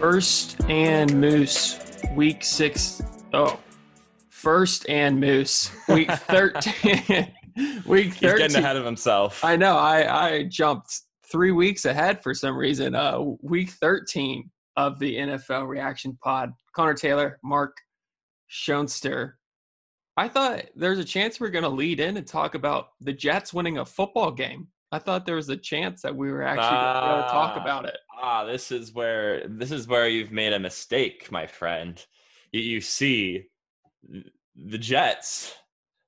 First and Moose, week six. Oh, first and Moose, week 13. week 13. He's getting ahead of himself. I know. I, I jumped three weeks ahead for some reason. Uh, week 13 of the NFL Reaction Pod. Connor Taylor, Mark Schoenster. I thought there's a chance we are going to lead in and talk about the Jets winning a football game. I thought there was a chance that we were actually going to talk Ah. about it. Ah, this is where this is where you've made a mistake, my friend. You, you see, the Jets,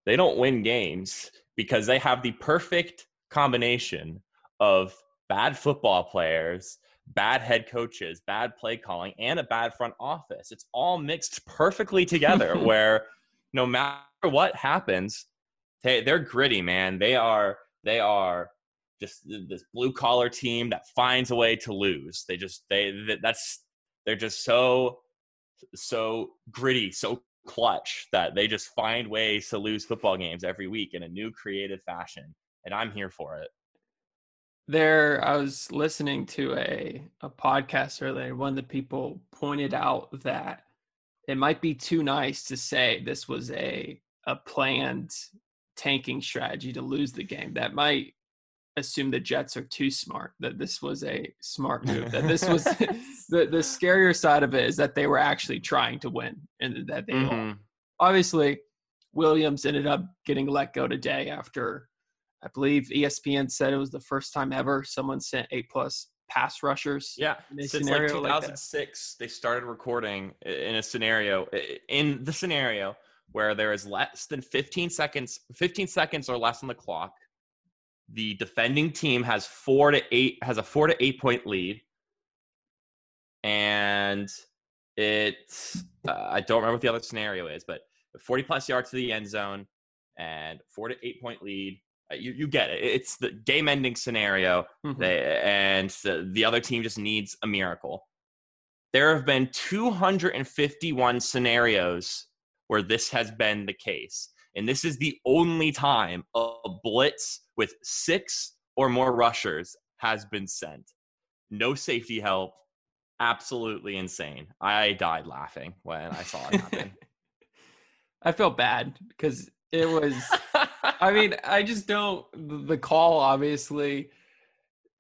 they don't win games because they have the perfect combination of bad football players, bad head coaches, bad play calling, and a bad front office. It's all mixed perfectly together where no matter what happens, they, they're gritty, man. They are they are just this blue collar team that finds a way to lose. They just they that's they're just so so gritty, so clutch that they just find ways to lose football games every week in a new creative fashion. And I'm here for it. There, I was listening to a, a podcast earlier. One of the people pointed out that it might be too nice to say this was a a planned tanking strategy to lose the game. That might assume the Jets are too smart. That this was a smart move. That this was the the scarier side of it is that they were actually trying to win and that they Mhm. obviously Williams ended up getting let go today after I believe ESPN said it was the first time ever someone sent eight plus pass rushers. Yeah, since like scenario like that. 2006, they started recording in a scenario in the scenario where there is less than 15 seconds, 15 seconds or less on the clock. The defending team has four to eight has a four to eight point lead, and it uh, I don't remember what the other scenario is, but 40 plus yards to the end zone and four to eight point lead. Uh, You you get it. It's the game ending scenario Mhm. they, and the, the other team just needs a miracle. There have been 251 scenarios where this has been the case. And this is the only time a blitz with six or more rushers has been sent. No safety help. Absolutely insane. I died laughing when I saw it happen. I felt bad because it was I mean, I just don't. The call obviously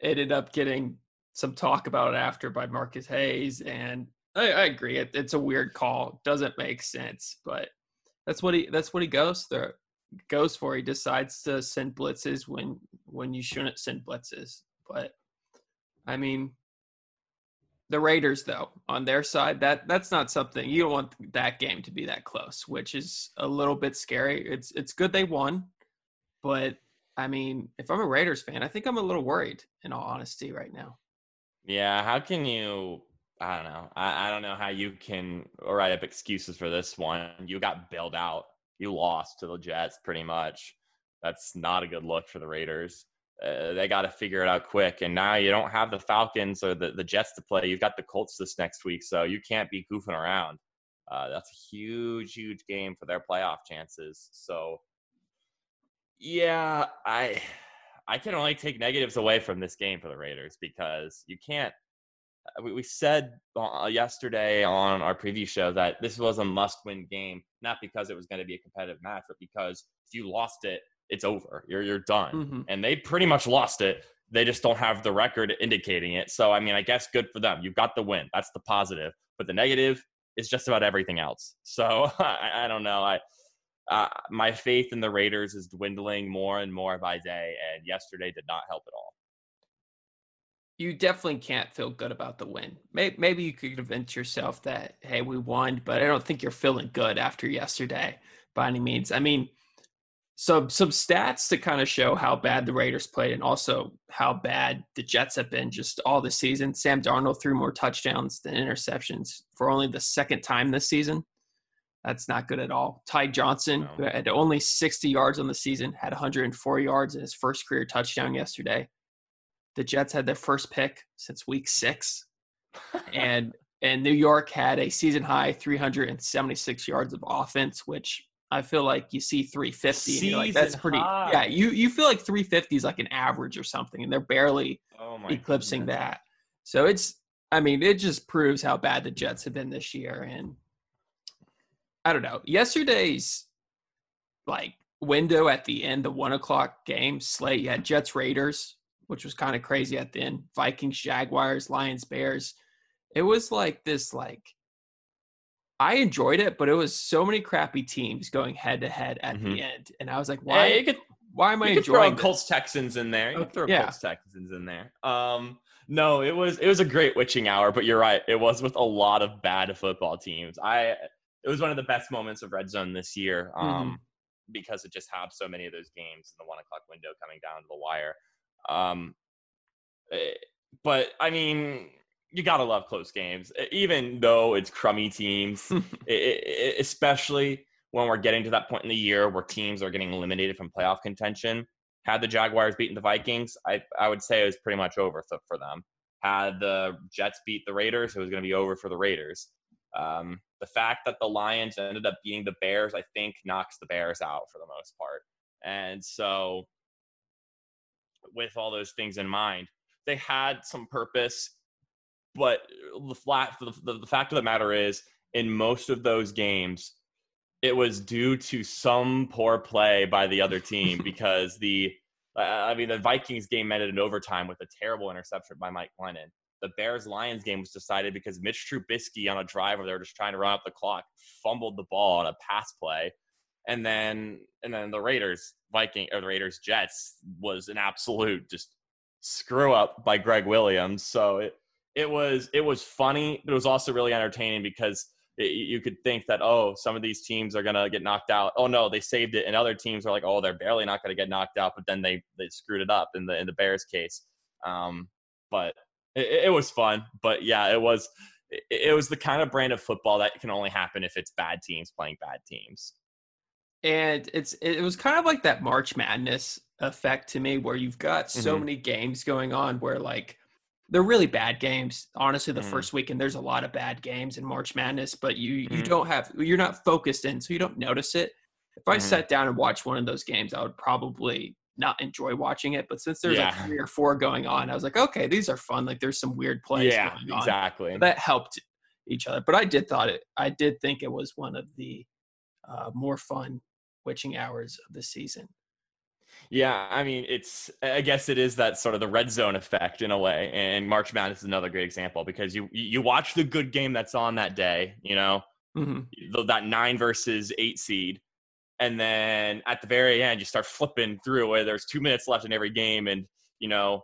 ended up getting some talk about it after by Marcus Hayes, and I, I agree. It, it's a weird call. Doesn't make sense, but that's what he that's what he goes through goes for. He decides to send blitzes when when you shouldn't send blitzes. But I mean, the Raiders though on their side that that's not something you don't want that game to be that close, which is a little bit scary. It's it's good they won, but I mean, if I'm a Raiders fan, I think I'm a little worried in all honesty right now. Yeah, how can you? I don't know. I, I don't know how you can write up excuses for this one. You got bailed out. You lost to the Jets pretty much. That's not a good look for the Raiders. Uh, they got to figure it out quick. And now you don't have the Falcons or the, the Jets to play. You've got the Colts this next week, so you can't be goofing around. Uh, that's a huge, huge game for their playoff chances. So, yeah, I I can only take negatives away from this game for the Raiders because you can't. Uh, We, we said uh, yesterday on our preview show that this was a must-win game, not because it was going to be a competitive match, but because if you lost it, it's over. You're you're done, Mhm. and they pretty much lost it. They just don't have the record indicating it. So I mean, I guess good for them. You've got the win. That's the positive. But the negative is just about everything else. So I, I don't know. I uh, my faith in the Raiders is dwindling more and more by day, and yesterday did not help at all. You definitely can't feel good about the win. Maybe, maybe you could convince yourself that hey, we won, but I don't think you're feeling good after yesterday by any means. I mean, some some stats to kind of show how bad the Raiders played and also how bad the Jets have been just all the season. Sam Darnold threw more touchdowns than interceptions for only the second time this season. That's not good at all. Ty Johnson, No. who had only 60 yards on the season, had 104 yards in his first career touchdown yesterday. The Jets had their first pick since week six, and and New York had a season high 376 yards of offense, which I feel like you see 350. And like, that's pretty. high. Yeah, you you feel like 350 is like an average or something, and they're barely oh eclipsing goodness. that. So it's I mean, it just proves how bad the Jets have been this year. And I don't know. Yesterday's like window at the end, the one o'clock game slate, you had Jets Raiders, which was kind of crazy at the end. Vikings, Jaguars, Lions, Bears. It was like this like I enjoyed it, but it was so many crappy teams going head to head at mm-hmm. the end, and I was like, why? Yeah, you could, why am I enjoying? Throw Colts Texans in there. You could throw yeah. Colts Texans in there. Um, no, it was it was a great witching hour, but you're right. It was with a lot of bad football teams. I it was one of the best moments of red zone this year. Um, mm-hmm. because it just had so many of those games in the one o'clock window coming down to the wire. Um, eh, but I mean, you gotta love close games, even though it's crummy teams, it, it, especially when we're getting to that point in the year where teams are getting eliminated from playoff contention. Had the Jaguars beaten the Vikings, I I would say it was pretty much over for, for them. Had the Jets beat the Raiders, it was going to be over for the Raiders. Um, the fact that the Lions ended up beating the Bears, I think, knocks the Bears out for the most part. And so, with all those things in mind, they had some purpose but the flat the, the, the fact of the matter is in most of those games it was due to some poor play by the other team because the I mean the Vikings game ended in overtime with a terrible interception by Mike Glennon. The Bears Lions game was decided because Mitch Trubisky on a drive where they were just trying to run up the clock fumbled the ball on a pass play, and then and then the Raiders Viking or the Raiders Jets was an absolute just screw up by Gregg Williams. So it it was it was funny, but it was also really entertaining because it, you could think that oh, some of these teams are gonna get knocked out. Oh no, they saved it, and other teams are like oh, they're barely not gonna get knocked out, but then they they screwed it up in the in the Bears case. Um, but it, it was fun. But yeah, it was it, it was the kind of brand of football that can only happen if it's bad teams playing bad teams. And it's it was kind of like that March Madness effect to me, where you've got so mm-hmm. many games going on where like they're really bad games. Honestly, the mm. first weekend there's a lot of bad games in March Madness, but you mm. you don't have you're not focused in, so you don't notice it. If I mm. sat down and watched one of those games, I would probably not enjoy watching it. But since there's yeah. like three or four going on, I was like, okay, these are fun. Like there's some weird plays. Yeah, exactly. That helped each other. But I did thought it. I did think it was one of the uh, more fun witching hours of the season. Yeah, I mean, it's I guess it is that sort of the red zone effect in a way, and March Madness is another great example because you you watch the good game that's on that day, you know, mm-hmm. that nine versus eight seed, and then at the very end you start flipping through where there's two minutes left in every game, and you know,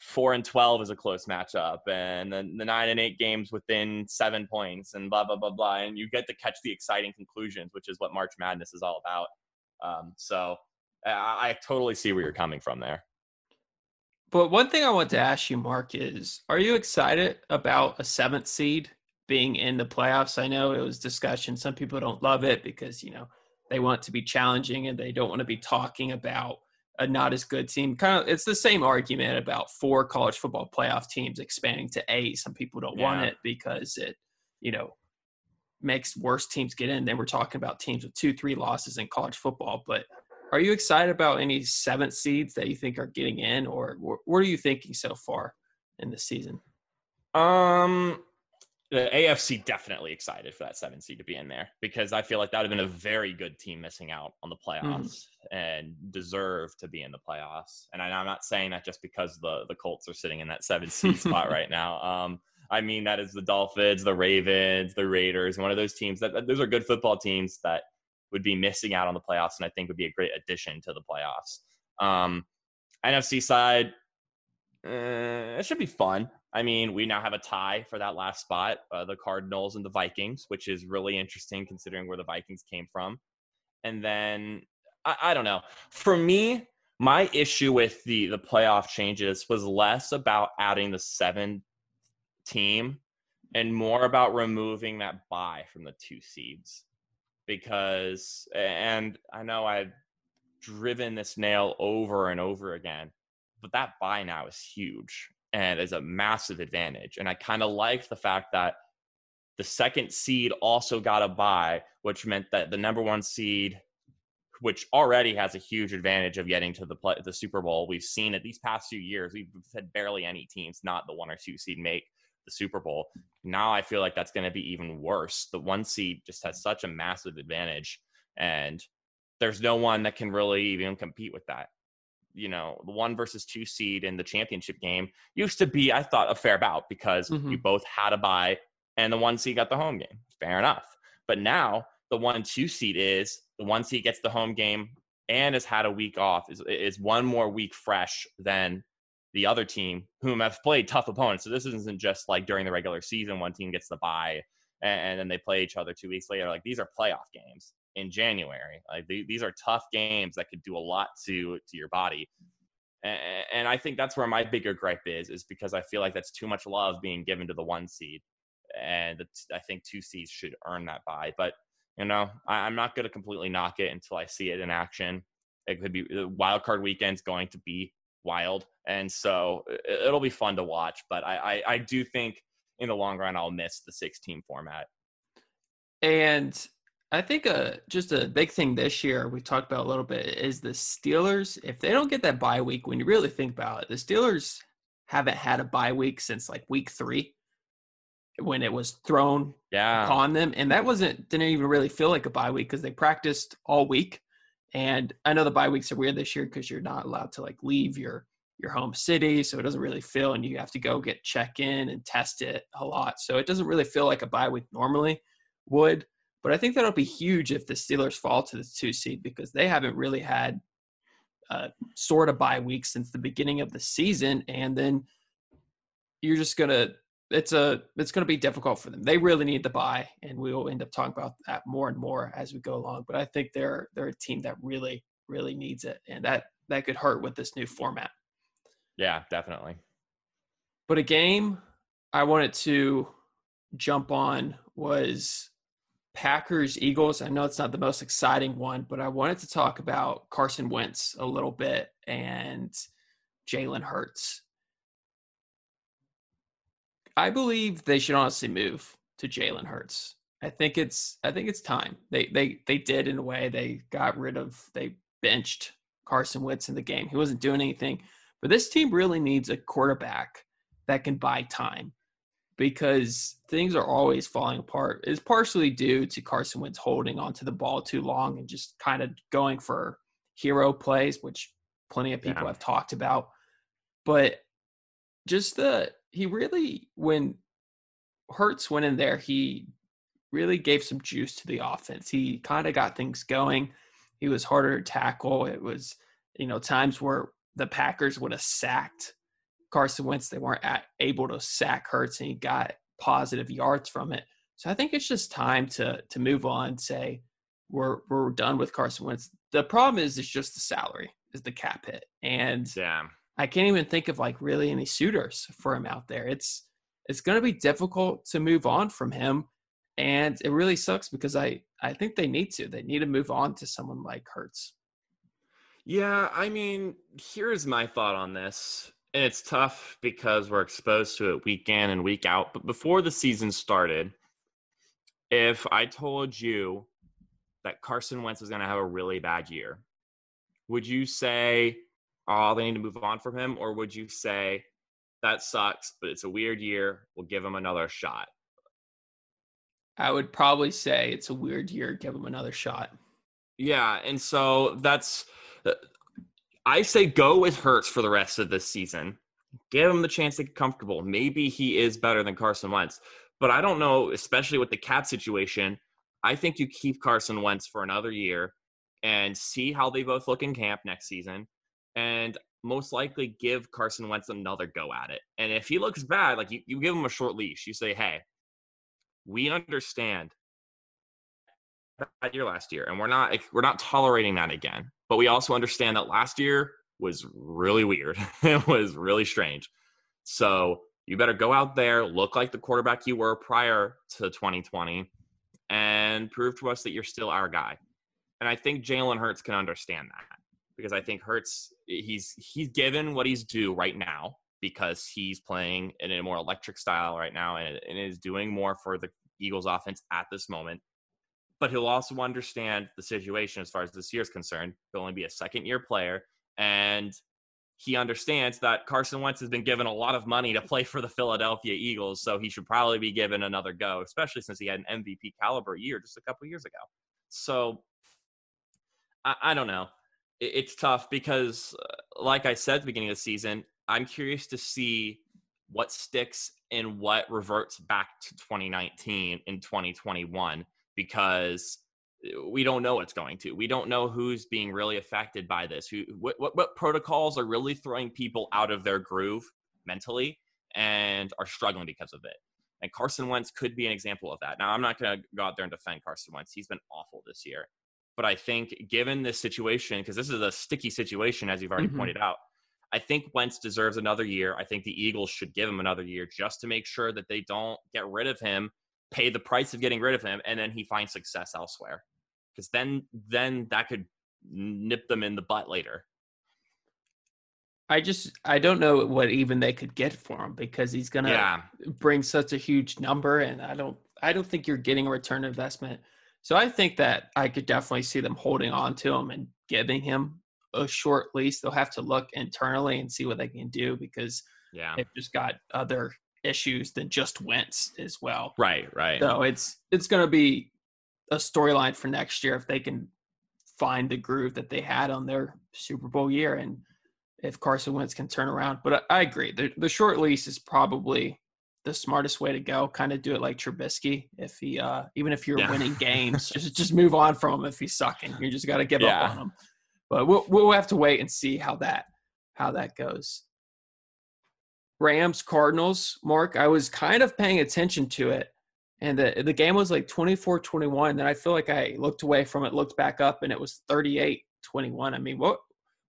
four and twelve is a close matchup, and then the nine and eight games within seven points, and blah blah blah blah, and you get to catch the exciting conclusions, which is what March Madness is all about. Um, so I, I totally see where you're coming from there. But one thing I want to ask you, Mark, is are you excited about a seventh seed being in the playoffs? I know it was discussion. Some people don't love it because, you know, they want to be challenging and they don't want to be talking about a not as good team. Kind of it's the same argument about four college football playoff teams expanding to eight. Some people don't yeah. want it because it, you know, makes worse teams get in. Then we're talking about teams with two, three losses in college football. But are you excited about any seventh seeds that you think are getting in, or what are you thinking so far in the season? Um, the AFC definitely excited for that seven seed to be in there because I feel like that would have been a very good team missing out on the mm-hmm. playoffs mm-hmm. and deserve to be in the playoffs. And I, am not saying that just because the the Colts are sitting in that seven seed spot right now. Um, I mean that is the Dolphins, the Ravens, the Raiders, one of those teams that those are good football teams that would be missing out on the playoffs, and I think would be a great addition to the playoffs. Um, NFC side, uh, it should be fun. I mean, we now have a tie for that last spot, uh, the Cardinals and the Vikings, which is really interesting considering where the Vikings came from. And then I, I don't know. For me, my issue with the the playoff changes was less about adding the seven team and more about removing that bye from the two seeds because and I know I've driven this nail over and over again, but that bye now is huge and is a massive advantage. And I kind of like the fact that the second seed also got a bye, which meant that the number one seed, which already has a huge advantage of getting to the play, the Super Bowl, we've seen it these past few years. We've had barely any teams not the one or two seed make the Super Bowl. Now I feel like that's going to be even worse. The one seed just has such a massive advantage, and there's no one that can really even compete with that. You know, the one versus two seed in the championship game used to be, I thought, a fair bout because mm-hmm. you both had a bye and the one seed got the home game. Fair enough. But now the one two seed is the one seed gets the home game and has had a week off is is one more week fresh than the other team whom have played tough opponents. So this isn't just like during the regular season, one team gets the bye and, and then they play each other two weeks later. Like these are playoff games in January. Like these are tough games that could do a lot to to your body. And, and I think that's where my bigger gripe is, is because I feel like that's too much love being given to the one seed, and I think two seeds should earn that bye. But you know, I, am not going to completely knock it until I see it in action. It could be the wild card weekend's going to be wild, and so it'll be fun to watch. But I, I, I do think in the long run I'll miss the six team format. And I think uh, just a big thing this year we talked about a little bit is the Steelers. If they don't get that bye week, when you really think about it, the Steelers haven't had a bye week since like week three when it was thrown yeah. upon them, and that wasn't didn't even really feel like a bye week because they practiced all week. And I know the bye weeks are weird this year because you're not allowed to like leave your your home city, so it doesn't really feel, and you have to go get check in and test it a lot. So it doesn't really feel like a bye week normally would. But I think that'll be huge if the Steelers fall to the two seed because they haven't really had a sort of bye week since the beginning of the season, and then you're just gonna it's a it's going to be difficult for them. They really need the bye, and we will end up talking about that more and more as we go along. But I think they're they're a team that really really needs it, and that that could hurt with this new format. Yeah, definitely. But a game I wanted to jump on was Packers Eagles. I know it's not the most exciting one, but I wanted to talk about Carson Wentz a little bit and Jalen Hurts. I believe they should honestly move to Jalen Hurts. I think it's I think it's time. They they they did in a way. They got rid of they benched Carson Wentz in the game. He wasn't doing anything. But this team really needs a quarterback that can buy time because things are always falling apart. It's partially due to Carson Wentz holding onto the ball too long and just kind of going for hero plays, which plenty of people yeah. have talked about. But just the he really when Hurts went in there, he really gave some juice to the offense. He kind of got things going. He was harder to tackle. It was, you know, times where the Packers would have sacked Carson Wentz. They weren't at, able to sack Hurts, and he got positive yards from it. So I think it's just time to to move on. Say we're we're done with Carson Wentz. The problem is it's just the salary, is the cap hit, and yeah. I can't even think of like really any suitors for him out there. It's it's going to be difficult to move on from him, and it really sucks because I I think they need to. They need to move on to someone like Hurts. Yeah, I mean, here's my thought on this. And it's tough because we're exposed to it week in and week out. But before the season started, if I told you that Carson Wentz was going to have a really bad year, would you say oh, they need to move on from him? Or would you say that sucks, but it's a weird year. We'll give him another shot? I would probably say it's a weird year. Give him another shot. Yeah. And so that's, uh, I say go with Hurts for the rest of this season. Give him the chance to get comfortable. Maybe he is better than Carson Wentz. But I don't know, especially with the cap situation. I think you keep Carson Wentz for another year and see how they both look in camp next season and most likely give Carson Wentz another go at it. And if he looks bad, like you, you give him a short leash. You say, hey, we understand that year last year, and we're not we're not tolerating that again. But we also understand that last year was really weird. it was really strange. So you better go out there, look like the quarterback you were prior to 2020, and prove to us that you're still our guy. And I think Jalen Hurts can understand that because I think Hurts he's he's given what he's due right now because he's playing in a more electric style right now and, and is doing more for the Eagles offense at this moment. But he'll also understand the situation as far as this year is concerned. He'll only be a second year player and he understands that Carson Wentz has been given a lot of money to play for the Philadelphia Eagles, so he should probably be given another go, especially since he had an MVP caliber year just a couple years ago. So I, I don't know. It, it's tough because, uh, like I said at the beginning of the season, I'm curious to see what sticks and what reverts back to 2019 in 2021 because we don't know what's going to. We don't know who's being really affected by this. Who, what, what, what protocols are really throwing people out of their groove mentally and are struggling because of it. And Carson Wentz could be an example of that. Now, I'm not going to go out there and defend Carson Wentz. He's been awful this year. But I think, given this situation, because this is a sticky situation, as you've already mm-hmm. pointed out, I think Wentz deserves another year. I think the Eagles should give him another year just to make sure that they don't get rid of him, pay the price of getting rid of him, and then he finds success elsewhere because then then that could nip them in the butt later. I just I don't know what even they could get for him because he's gonna yeah. bring such a huge number, and I don't I don't think you're getting a return investment. So I think that I could definitely see them holding on to him and giving him a short lease. They'll have to look internally and see what they can do because yeah, they've just got other issues than just Wentz as well. Right, right. So it's it's going to be a storyline for next year if they can find the groove that they had on their Super Bowl year and if Carson Wentz can turn around. But I, I agree. The, the short lease is probably the smartest way to go. Kind of do it like Trubisky. If he, uh, even if you're yeah. winning games, just just move on from him if he's sucking. You just got to give yeah. up on him. But we'll we'll have to wait and see how that how that goes. Rams Cardinals, Mark. I was kind of paying attention to it. And the the game was like 24-21 then i feel like i looked away from it looked back up and it was 38-21 i mean what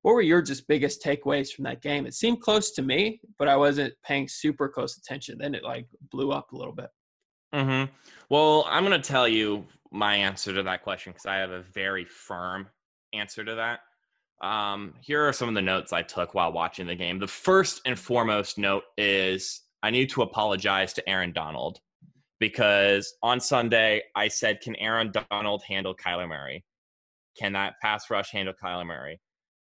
what were your just biggest takeaways from that game? It seemed close to me but i wasn't paying super close attention. Then it like blew up a little bit. Mm-hmm. well i'm going to tell you my answer to that question because i have a very firm answer to that um, here are some of the notes i took while watching the game the first and foremost note is i need to apologize to aaron donald because on Sunday I said, can Aaron Donald handle Kyler Murray? Can that pass rush handle Kyler Murray?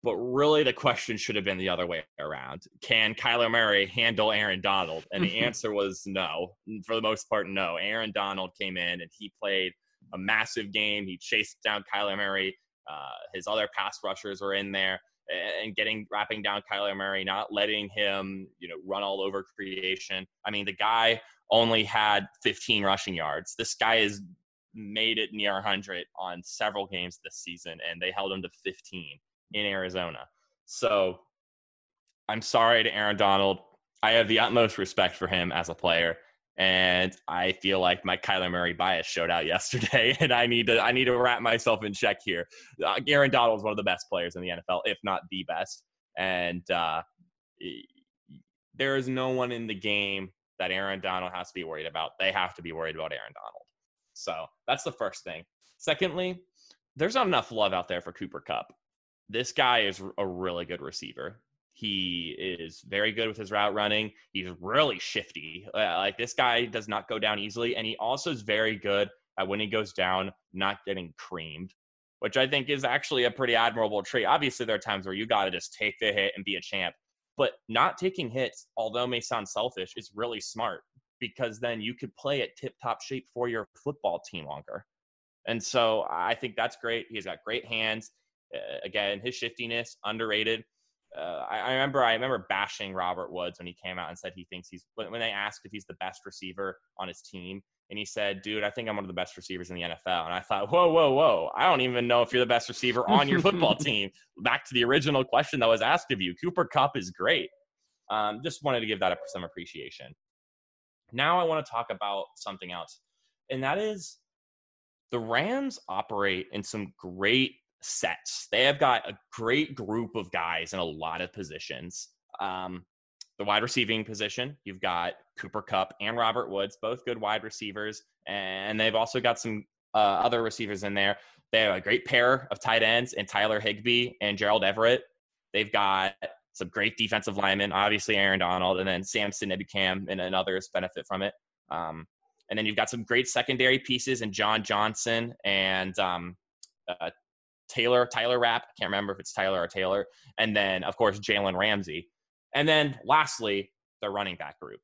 But really, the question should have been the other way around. Can Kyler Murray handle Aaron Donald? And the answer was no. For the most part, no. Aaron Donald came in and he played a massive game. He chased down Kyler Murray. Uh, his other pass rushers were in there and getting wrapping down Kyler Murray, not letting him, you know, run all over creation. I mean, the guy only had 15 rushing yards. This guy has made it near 100 on several games this season, and they held him to 15 in Arizona. So I'm sorry to Aaron Donald. I have the utmost respect for him as a player. And I feel like my Kyler Murray bias showed out yesterday, and I need to I need to wrap myself in check here. Uh, Aaron Donald is one of the best players in the NFL, if not the best. And uh, there is no one in the game that Aaron Donald has to be worried about. They have to be worried about Aaron Donald. So that's the first thing. Secondly, there's not enough love out there for Cooper Kupp. This guy is a really good receiver. He is very good with his route running. He's really shifty. Uh, like this guy does not go down easily, and he also is very good at when he goes down, not getting creamed, which I think is actually a pretty admirable trait. Obviously, there are times where you got to just take the hit and be a champ, but not taking hits, although may sound selfish, is really smart because then you could play at tip top shape for your football team longer. And so I think that's great. He's got great hands. Uh, again, his shiftiness underrated uh, I, I, remember I remember bashing Robert Woods when he came out and said he thinks he's when they asked if he's the best receiver on his team, and he said, "Dude, I think I'm one of the best receivers in the NFL." And I thought, "Whoa, whoa, whoa! I don't even know if you're the best receiver on your football team." Back to the original question that was asked of you, Cooper Kupp is great. Um, just wanted to give that a, some appreciation. Now I want to talk about something else, and that is the Rams operate in some great sets. They have got a great group of guys in a lot of positions. Um, the wide receiving position, you've got Cooper Kupp and Robert Woods, both good wide receivers, and they've also got some uh, other receivers in there. They have a great pair of tight ends and Tyler Higbee and Gerald Everett. They've got some great defensive linemen, obviously Aaron Donald, and then Samson Ebukam and, and others benefit from it. Um, and then you've got some great secondary pieces and John Johnson and um, uh, Taylor, Tyler Rapp. I can't remember if it's Tyler or Taylor. And then, of course, Jalen Ramsey. And then lastly, the running back group.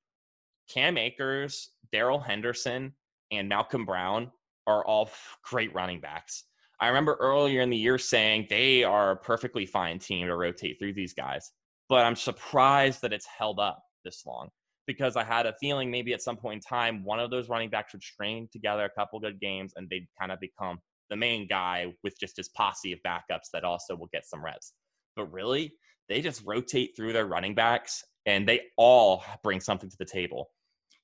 Cam Akers, Darrell Henderson, and Malcolm Brown are all great running backs. I remember earlier in the year saying they are a perfectly fine team to rotate through these guys, but I'm surprised that it's held up this long because I had a feeling maybe at some point in time one of those running backs would string together a couple good games and they'd kind of become the main guy with just his posse of backups that also will get some reps. But really, they just rotate through their running backs and they all bring something to the table.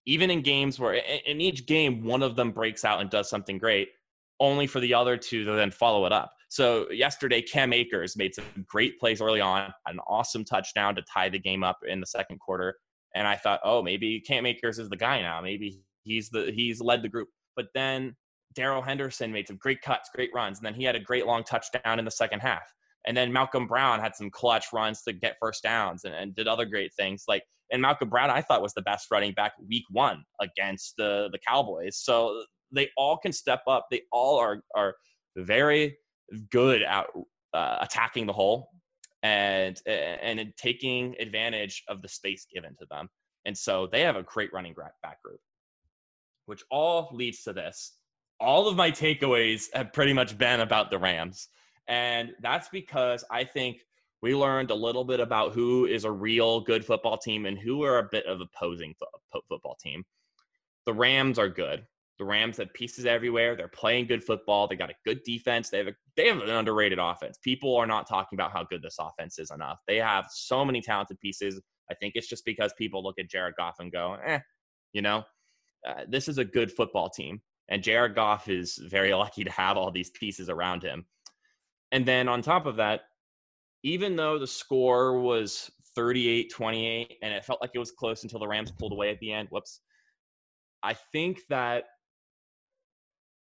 Even in games where in each game one of them breaks out and does something great, only for the other two to then follow it up. So yesterday, Cam Akers made some great plays early on, an awesome touchdown to tie the game up in the second quarter. And I thought, oh, maybe Cam Akers is the guy now. Maybe he's the he's led the group. But then Darrell Henderson made some great cuts, great runs, and then he had a great long touchdown in the second half. And then Malcolm Brown had some clutch runs to get first downs and, and did other great things. Like and Malcolm Brown, I thought was the best running back week one against the the Cowboys. So they all can step up. They all are are very good at uh, attacking the hole and and taking advantage of the space given to them. And so they have a great running back group, which all leads to this. All of my takeaways have pretty much been about the Rams. And that's because I think we learned a little bit about who is a real good football team and who are a bit of opposing fo- football team. The Rams are good. The Rams have pieces everywhere. They're playing good football. They got a good defense. They have a, they have an underrated offense. People are not talking about how good this offense is enough. They have so many talented pieces. I think it's just because people look at Jared Goff and go, eh, you know, uh, this is a good football team. And Jared Goff is very lucky to have all these pieces around him. And then on top of that, even though the score was 38 28 and it felt like it was close until the Rams pulled away at the end, whoops. I think that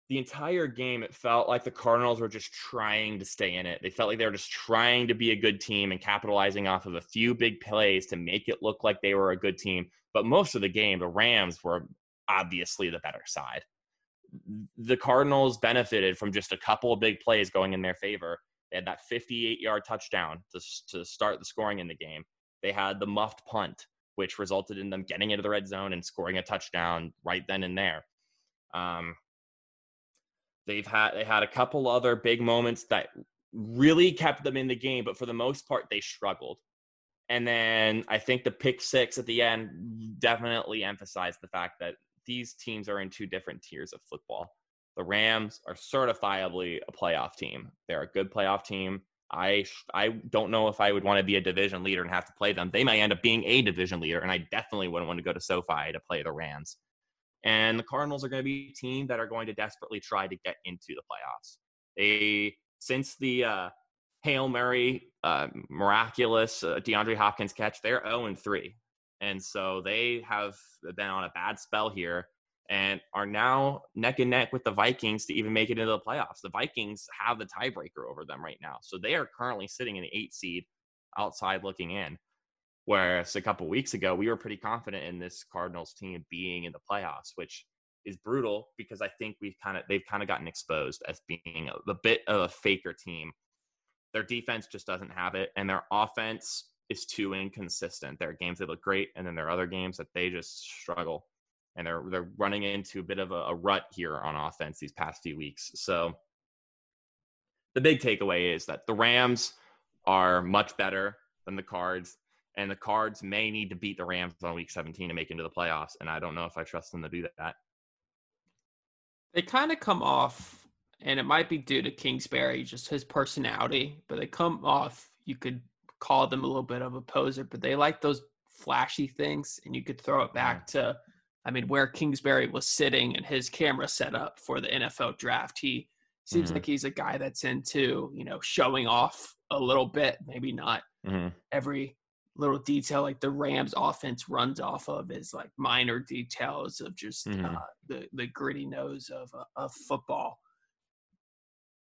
the entire game, it felt like the Cardinals were just trying to stay in it. They felt like they were just trying to be a good team and capitalizing off of a few big plays to make it look like they were a good team. But most of the game, the Rams were obviously the better side. The Cardinals benefited from just a couple of big plays going in their favor. They had that 58 yard touchdown to, to start the scoring in the game. They had the muffed punt, which resulted in them getting into the red zone and scoring a touchdown right then and there. Um, They've had they had a couple other big moments that really kept them in the game, but for the most part, they struggled. And then I think the pick six at the end definitely emphasized the fact that these teams are in two different tiers of football. The Rams are certifiably a playoff team. They're a good playoff team. I I don't know if I would want to be a division leader and have to play them. They might end up being a division leader, and I definitely wouldn't want to go to SoFi to play the Rams. And the Cardinals are going to be a team that are going to desperately try to get into the playoffs. They, since the uh, Hail Mary uh, miraculous uh, DeAndre Hopkins catch, they're 0 and 3. And so they have been on a bad spell here and are now neck and neck with the Vikings to even make it into the playoffs. The Vikings have the tiebreaker over them right now. So they are currently sitting in the eight seed outside looking in. Whereas a couple weeks ago, we were pretty confident in this Cardinals team being in the playoffs, which is brutal because I think we've kind of they've kind of gotten exposed as being a, a bit of a faker team. Their defense just doesn't have it, and their offense is too inconsistent. There are games that look great, and then there are other games that they just struggle, and they're they're running into a bit of a, a rut here on offense these past few weeks. So the big takeaway is that the Rams are much better than the Cards and the Cards may need to beat the Rams on Week 17 to make into the playoffs, and I don't know if I trust them to do that. They kind of come off, and it might be due to Kingsbury, just his personality, but they come off. You could call them a little bit of a poser, but they like those flashy things, and you could throw it back to, I mean, where Kingsbury was sitting and his camera set up for the NFL draft. He seems mm-hmm. like he's a guy that's into, you know, showing off a little bit, maybe not mm-hmm. every little detail like the Rams offense runs off of is like minor details of just mm-hmm. uh, the the gritty nose of uh, of football.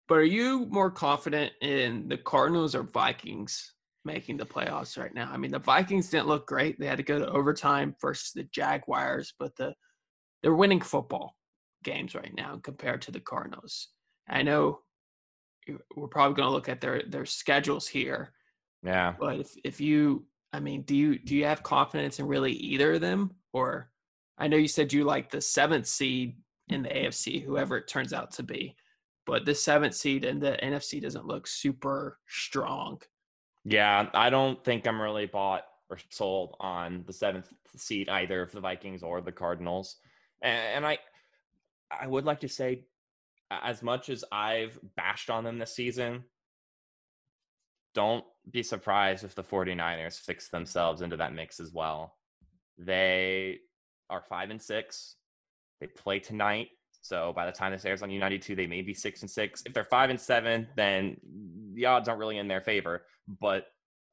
But are you more confident in the Cardinals or Vikings making the playoffs right now? I mean, the Vikings didn't look great; they had to go to overtime versus the Jaguars, but the they're winning football games right now compared to the Cardinals. I know we're probably going to look at their their schedules here. Yeah. But if if you, I mean, do you do you have confidence in really either of them, or I know you said you like the seventh seed in the AFC, whoever it turns out to be, but the seventh seed in the NFC doesn't look super strong. Yeah, I don't think I'm really bought or sold on the seventh seat either of the Vikings or the Cardinals. And, and I, I would like to say, as much as I've bashed on them this season, don't be surprised if the 49ers fix themselves into that mix as well. They are five and six. They play tonight. So by the time this airs on U92, they may be six and six. If they're five and seven, then the odds aren't really in their favor. But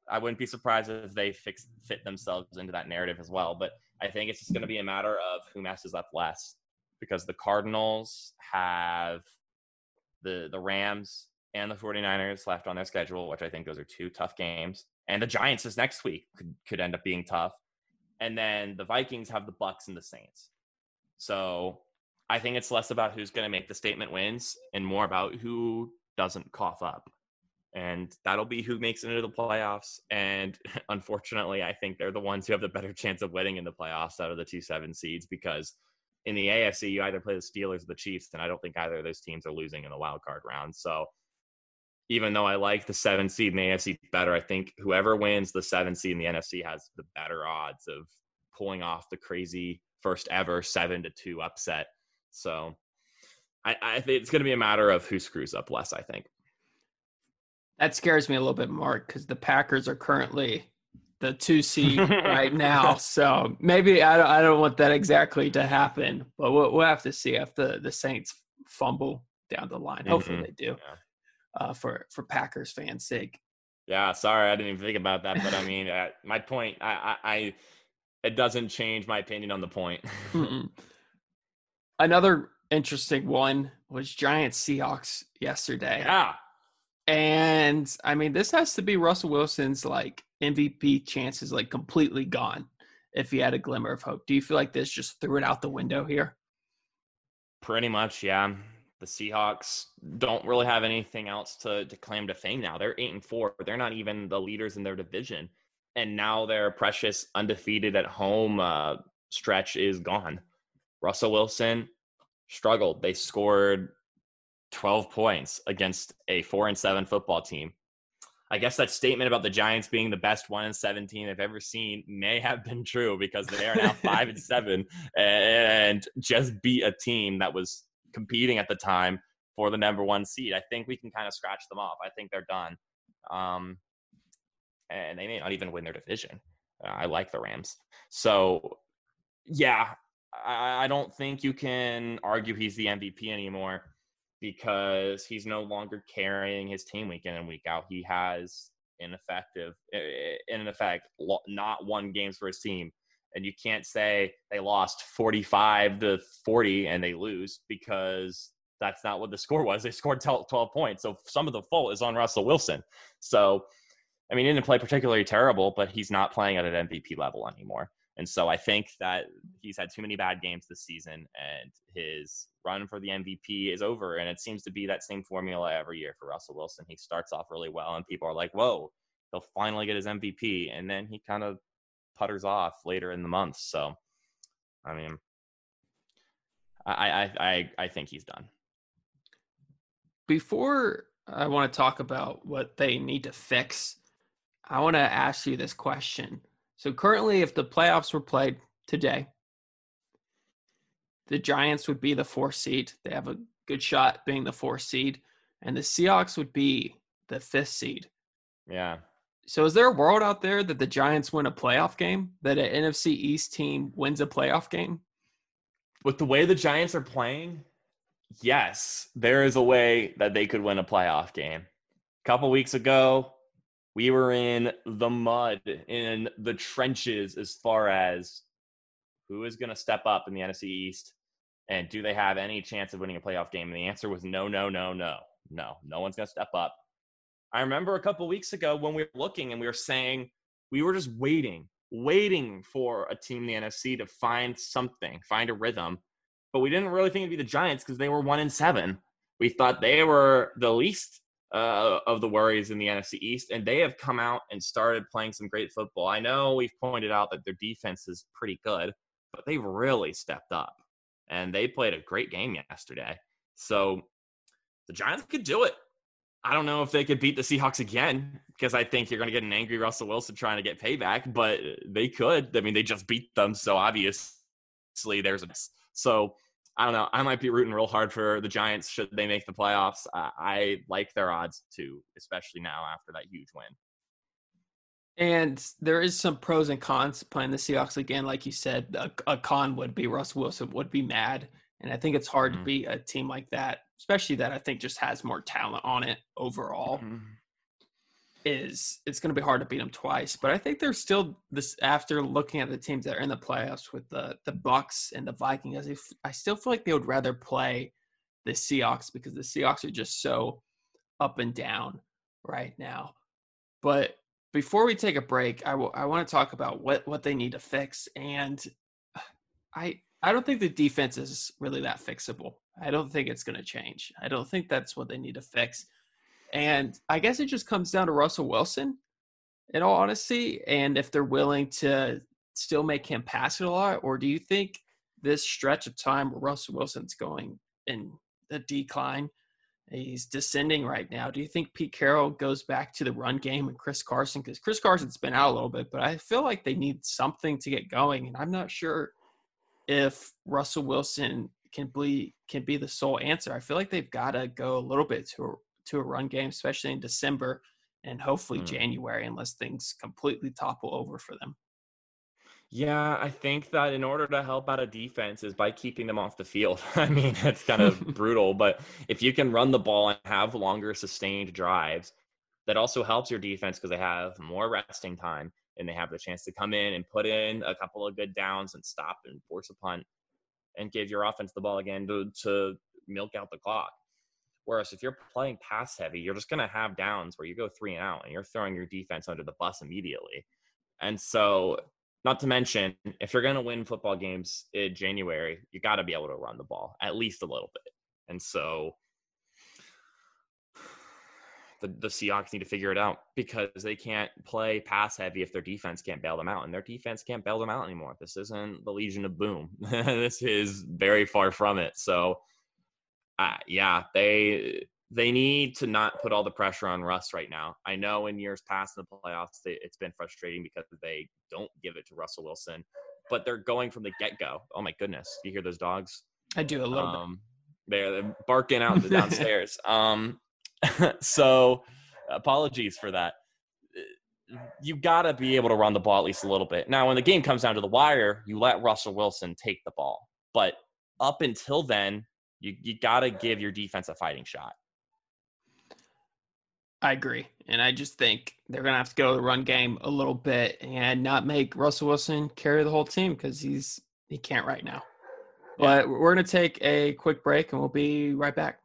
I wouldn't be surprised if they fix fit themselves into that narrative as well. But I think it's just going to be a matter of who messes up less because the Cardinals have the the Rams and the 49ers left on their schedule, which I think those are two tough games. And the Giants is next week could, could end up being tough. And then the Vikings have the Bucs and the Saints. So I think it's less about who's going to make the statement wins and more about who doesn't cough up. And that'll be who makes it into the playoffs. And unfortunately, I think they're the ones who have the better chance of winning in the playoffs out of the two seven seeds because in the AFC, you either play the Steelers or the Chiefs, and I don't think either of those teams are losing in the wild card round. So even though I like the seven seed in the AFC better, I think whoever wins the seven seed in the NFC has the better odds of pulling off the crazy first ever seven to two upset. So I, I think it's going to be a matter of who screws up less. I think that scares me a little bit, Mark, because the Packers are currently the two seed right now. So maybe I don't, I don't want that exactly to happen, but we'll, we'll have to see if the, the Saints fumble down the line. Hopefully mm-hmm. they do. Yeah uh, for for Packers fans' sake. Yeah, sorry, I didn't even think about that, but I mean, uh, my point, I, I, I, it doesn't change my opinion on the point. Another interesting one was Giants Seahawks yesterday. Yeah. And I mean, this has to be Russell Wilson's like MVP chances like completely gone if he had a glimmer of hope. Do you feel like this just threw it out the window here? Pretty much, yeah the Seahawks don't really have anything else to, to claim to fame now. They're eight and four. They're not even the leaders in their division. And now their precious undefeated at home uh, stretch is gone. Russell Wilson struggled. They scored 12 points against a four and seven football team. I guess that statement about the Giants being the best one and 17 I've ever seen may have been true because they are now five and seven and just beat a team that was competing at the time for the number one seed. I think we can kind of scratch them off. I think they're done. Um, and they may not even win their division. Uh, I like the Rams. So, yeah, I, I don't think you can argue he's the MVP anymore because he's no longer carrying his team week in and week out. He has ineffective, in effect, not won games for his team and you can't say they lost 45 to 40 and they lose because that's not what the score was. They scored 12 points. So some of the fault is on Russell Wilson. So, I mean, he didn't play particularly terrible, but he's not playing at an MVP level anymore. And so I think that he's had too many bad games this season and his run for the MVP is over. And it seems to be that same formula every year for Russell Wilson. He starts off really well and people are like, whoa, he'll finally get his MVP. And then he kind of putters off later in the month. So, I mean, I I I, I think he's done. Before I want to talk about what they need to fix, I want to ask you this question. So currently, if the playoffs were played today, the Giants would be the four seed. They have a good shot being the four seed, and the Seahawks would be the fifth seed. Yeah. So is there a world out there that the Giants win a playoff game? That an NFC East team wins a playoff game? With the way the Giants are playing, yes, there is a way that they could win a playoff game. A couple weeks ago, we were in the mud, in the trenches as far as who is going to step up in the NFC East and do they have any chance of winning a playoff game? And the answer was no, no, no, no, no. No one's going to step up. I remember a couple weeks ago when we were looking and we were saying we were just waiting, waiting for a team in the NFC to find something, find a rhythm. But we didn't really think it'd be the Giants because they were one in seven. We thought they were the least uh, of the worries in the NFC East, and they have come out and started playing some great football. I know we've pointed out that their defense is pretty good, but they've really stepped up, and they played a great game yesterday. So the Giants could do it. I don't know if they could beat the Seahawks again because I think you're going to get an angry Russell Wilson trying to get payback, but they could. I mean, they just beat them, so obviously there's a so I don't know. I might be rooting real hard for the Giants should they make the playoffs. I, I like their odds too, especially now after that huge win. And there is some pros and cons playing the Seahawks again. Like you said, a, a con would be Russ Wilson would be mad, and I think it's hard mm-hmm. to beat a team like that, especially that I think just has more talent on it overall. Mm-hmm is it's going to be hard to beat them twice. But I think they're still this after looking at the teams that are in the playoffs with the the Bucs and the Vikings. I still feel like they would rather play the Seahawks because the Seahawks are just so up and down right now. But before we take a break, I, w- I want to talk about what what they need to fix, and I I don't think the defense is really that fixable. I don't think it's going to change. I don't think that's what they need to fix. And I guess it just comes down to Russell Wilson, in all honesty, and if they're willing to still make him pass it a lot, or do you think this stretch of time where Russell Wilson's going in a decline, he's descending right now. Do you think Pete Carroll goes back to the run game and Chris Carson? Because Chris Carson's been out a little bit, but I feel like they need something to get going, and I'm not sure if Russell Wilson can be can be the sole answer. I feel like they've got to go a little bit to to a run game, especially in December and hopefully mm. January, unless things completely topple over for them. Yeah, I think that in order to help out a defense is by keeping them off the field. I mean, it's kind of brutal, but if you can run the ball and have longer sustained drives, that also helps your defense because they have more resting time and they have the chance to come in and put in a couple of good downs and stop and force a punt and give your offense the ball again to, to milk out the clock. Whereas if you're playing pass heavy, you're just going to have downs where you go three and out and you're throwing your defense under the bus immediately. And so, not to mention, if you're going to win football games in January, you got to be able to run the ball at least a little bit. And so, the, the Seahawks need to figure it out because they can't play pass heavy if their defense can't bail them out. And their defense can't bail them out anymore. This isn't the Legion of Boom. this is very far from it. So, uh, yeah, they they need to not put all the pressure on Russ right now. I know in years past in the playoffs, they, it's been frustrating because they don't give it to Russell Wilson, but they're going from the get go. Oh my goodness, you hear those dogs? I do a little um, bit. They're, they're barking out the downstairs. um, so apologies for that. You got to be able to run the ball at least a little bit. Now, when the game comes down to the wire, you let Russell Wilson take the ball. But up until then, you you got to give your defense a fighting shot. I agree. And I just think they're going to have to go to the run game a little bit and not make Russell Wilson carry the whole team because he's he can't right now. But we're going to take a quick break and we'll be right back.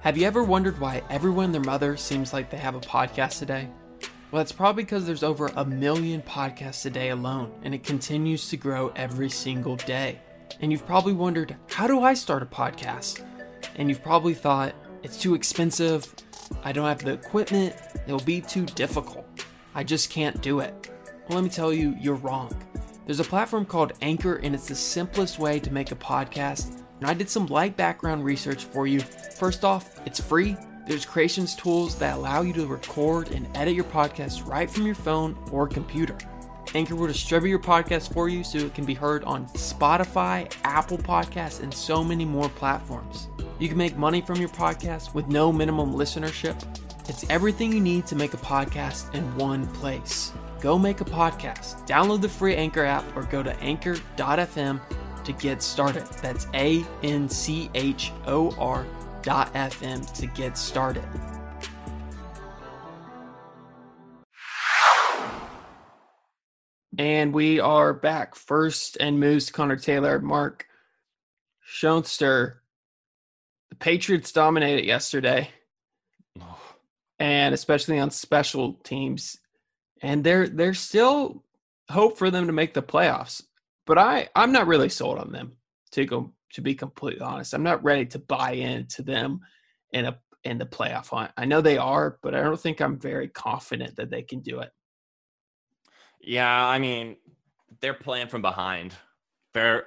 Have you ever wondered why everyone and their mother seems like they have a podcast today? Well, it's probably because there's over a million podcasts a day alone, and it continues to grow every single day. And you've probably wondered, how do I start a podcast? And you've probably thought, it's too expensive, I don't have the equipment, it'll be too difficult. I just can't do it. Well, let me tell you, you're wrong. There's a platform called Anchor, and it's the simplest way to make a podcast. And I did some light background research for you. First off, it's free. There's creations tools that allow you to record and edit your podcast right from your phone or computer. Anchor will distribute your podcast for you so it can be heard on Spotify, Apple Podcasts, and so many more platforms. You can make money from your podcast with no minimum listenership. It's everything you need to make a podcast in one place. Go make a podcast. Download the free Anchor app or go to anchor.fm to get started. That's A N C H O R dot FM to get started. And we are back. First and Moose, Connor Taylor, Mark Schoenster. The Patriots dominated yesterday, and especially on special teams. And there, there's still hope for them to make the playoffs. But I, I'm not really sold on them to go To be completely honest, I'm not ready to buy into them in a in the playoff hunt. I know they are, but I don't think I'm very confident that they can do it. Yeah, I mean, they're playing from behind. They're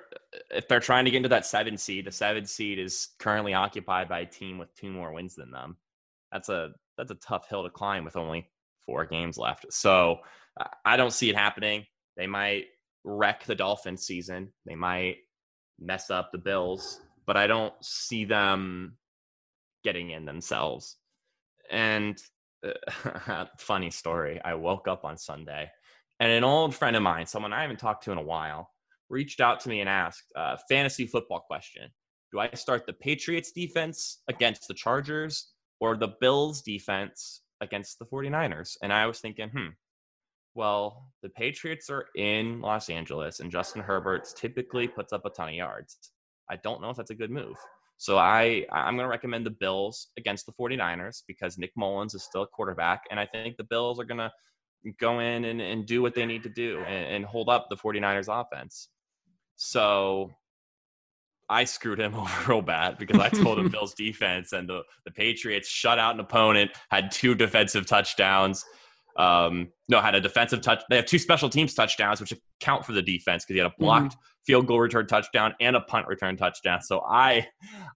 if they're trying to get into that seven seed, the seven seed is currently occupied by a team with two more wins than them. That's a that's a tough hill to climb with only four games left. So I don't see it happening. They might wreck the Dolphins season. They might mess up the Bills, but I don't see them getting in themselves. And uh, funny story, I woke up on Sunday and an old friend of mine, someone I haven't talked to in a while, reached out to me and asked a fantasy football question. Do I start the Patriots defense against the Chargers or the Bills defense against the 49ers? And I was thinking, hmm, well, the Patriots are in Los Angeles and Justin Herbert's typically puts up a ton of yards. I don't know if that's a good move. So I I'm going to recommend the Bills against the 49ers because Nick Mullens is still a quarterback and I think the Bills are going to go in and, and do what they need to do and, and hold up the 49ers offense. So I screwed him over real bad because I told him Bills defense and the, the Patriots shut out an opponent, had two defensive touchdowns. Um, no, had a defensive touch. They have two special teams touchdowns, which account for the defense because he had a mm-hmm. blocked mm-hmm. field goal return touchdown and a punt return touchdown. So I,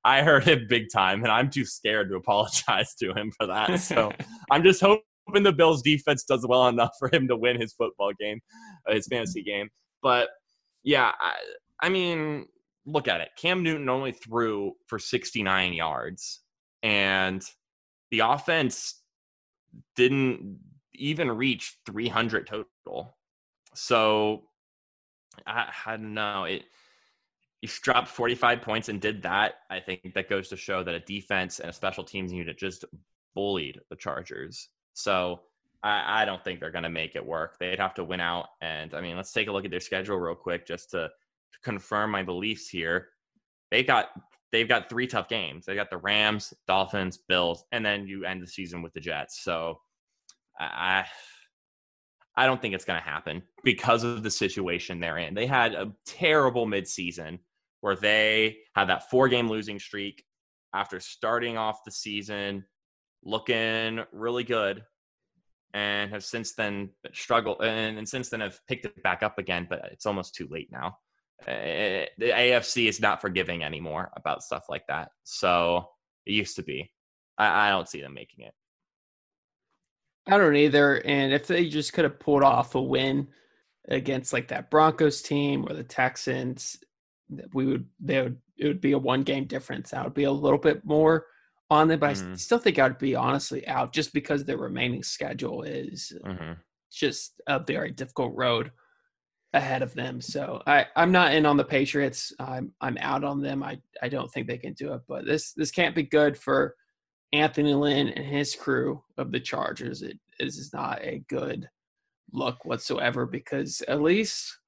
I heard him big time, and I'm too scared to apologize to him for that. So I'm just hoping the Bills defense does well enough for him to win his football game, uh, his fantasy game. But yeah, I, I mean, look at it. Cam Newton only threw for 69 yards, and the offense didn't even reach 300 total. So I, I don't know. It you dropped 45 points and did that. I think that goes to show that a defense and a special teams unit just bullied the Chargers. So I, I don't think they're going to make it work. They'd have to win out. And I mean, let's take a look at their schedule real quick just to, to confirm my beliefs here. They got they've got three tough games. They got the Rams, Dolphins, Bills, and then you end the season with the Jets. So I I don't think it's going to happen because of the situation they're in. They had a terrible midseason where they had that four game losing streak after starting off the season looking really good and have since then struggled and, and since then have picked it back up again, but it's almost too late now. Uh, the AFC is not forgiving anymore about stuff like that. So it used to be. I, I don't see them making it. I don't either. And if they just could have pulled off a win against like that Broncos team or the Texans, we would they would it would be a one game difference. I would be a little bit more on them, but mm-hmm. I still think I'd be honestly out just because the remaining schedule is mm-hmm. just a very difficult road ahead of them. So I, I'm not in on the Patriots. I'm I'm out on them. I, I don't think they can do it. But this this can't be good for Anthony Lynn and his crew of the Chargers, it is not a good look whatsoever because at least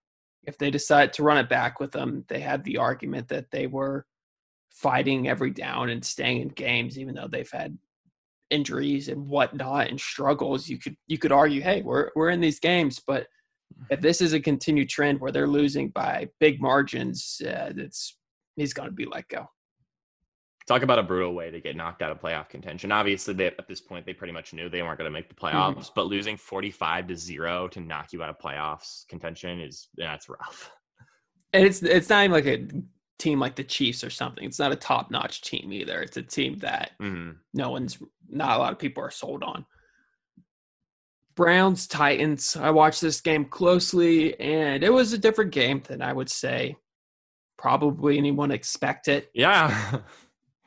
if they decide to run it back with them, they had the argument that they were fighting every down and staying in games, even though they've had injuries and whatnot and struggles. You could you could argue, hey, we're we're in these games, but if this is a continued trend where they're losing by big margins, uh, it's he's going to be let go talk about a brutal way to get knocked out of playoff contention. Obviously, they, at this point, they pretty much knew they weren't going to make the playoffs, mm-hmm. but losing 45 to zero to knock you out of playoffs contention is that's rough. And it's it's not even like a team like the Chiefs or something. It's not a top notch team either. It's a team that mm-hmm. no one's not a lot of people are sold on. Browns Titans. I watched this game closely, and it was a different game than I would say probably anyone expected. Yeah.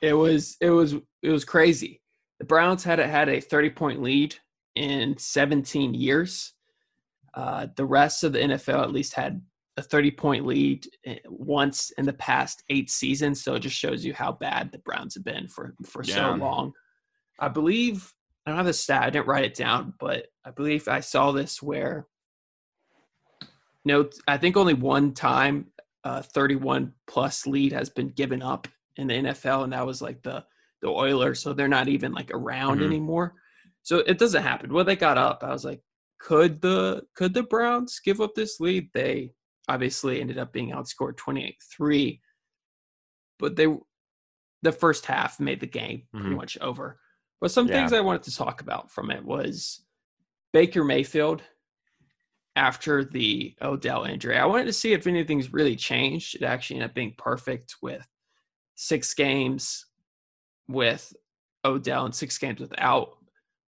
It was it was it was crazy. The Browns had had a 30 point lead in 17 years. Uh, the rest of the NFL at least had a 30 point lead eh, once in the past eight seasons. So it just shows you how bad the Browns have been for for yeah. so long. I believe I don't have the stat. I didn't write it down, but I believe I saw this where no, I think only one time a 31 plus lead has been given up in the NFL, and that was like the the Oilers. So they're not even like around mm-hmm. anymore. So it doesn't happen. Well, they got up. I was like, could the could the Browns give up this lead? They obviously ended up being outscored 28-3. but they the first half made the game pretty Mhm. much over. But some Yeah. things I wanted to talk about from it was Baker Mayfield after the Odell injury. I wanted to see if anything's really changed. It actually ended up being perfect with six games with Odell and six games without.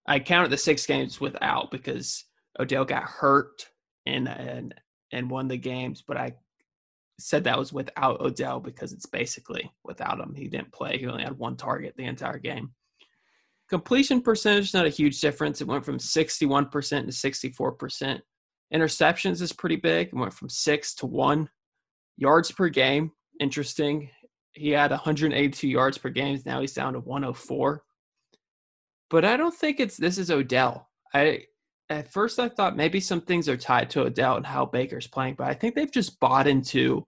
I counted the six games without because Odell got hurt in and and won the games, but I said that was without Odell because it's basically without him. He didn't play. He only had one target the entire game. Completion percentage not a huge difference. It went from 61% to 64%. Interceptions is pretty big. It went from 6 to 1. Yards per game, interesting. He had 182 yards per game. Now he's down to 104. But I don't think it's this is Odell. I at first I thought maybe some things are tied to Odell and how Baker's playing, but I think they've just bought into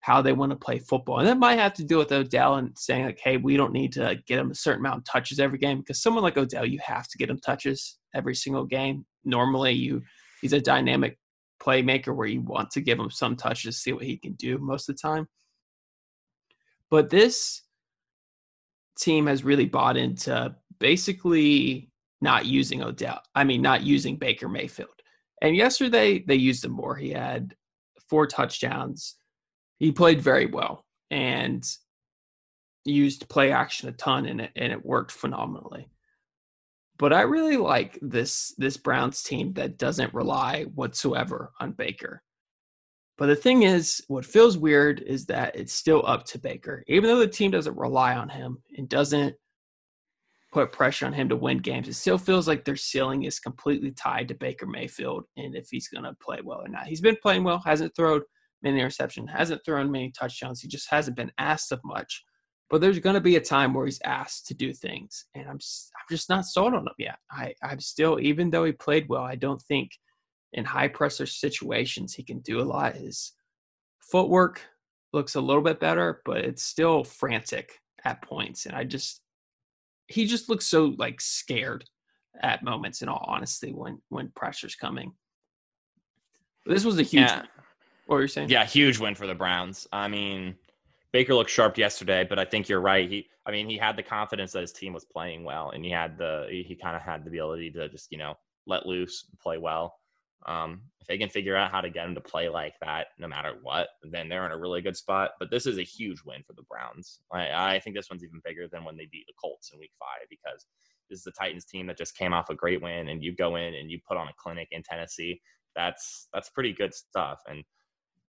how they want to play football. And that might have to do with Odell and saying like, hey, we don't need to get him a certain amount of touches every game because someone like Odell, you have to get him touches every single game. Normally, you he's a dynamic playmaker where you want to give him some touches, to see what he can do most of the time. But this team has really bought into basically not using Odell. I mean, not using Baker Mayfield. And yesterday they used him more. He had four touchdowns. He played very well and used play action a ton and it and it worked phenomenally. But I really like this this Browns team that doesn't rely whatsoever on Baker. But the thing is, what feels weird is that it's still up to Baker. Even though the team doesn't rely on him and doesn't put pressure on him to win games, it still feels like their ceiling is completely tied to Baker Mayfield and if he's going to play well or not. He's been playing well, hasn't thrown many interceptions, hasn't thrown many touchdowns. He just hasn't been asked of much. But there's going to be a time where he's asked to do things, and I'm I'm just not sold on him yet. I, I'm still, even though he played well, I don't think in high pressure situations he can do a lot. His footwork looks a little bit better, but it's still frantic at points, and I just, he just looks so like scared at moments. In all honesty, when when pressure's coming, this was a huge. Yeah. What were you saying? Yeah, huge win for the Browns. I mean, Baker looked sharp yesterday, but I think you're right. He, I mean, he had the confidence that his team was playing well, and he had the, he kind of had the ability to just, you know, let loose, play well. Um, if they can figure out how to get him to play like that, no matter what, then they're in a really good spot. But this is a huge win for the Browns. I, I think this one's even bigger than when they beat the Colts in Week Five because this is the Titans team that just came off a great win, and you go in and you put on a clinic in Tennessee. That's that's pretty good stuff, and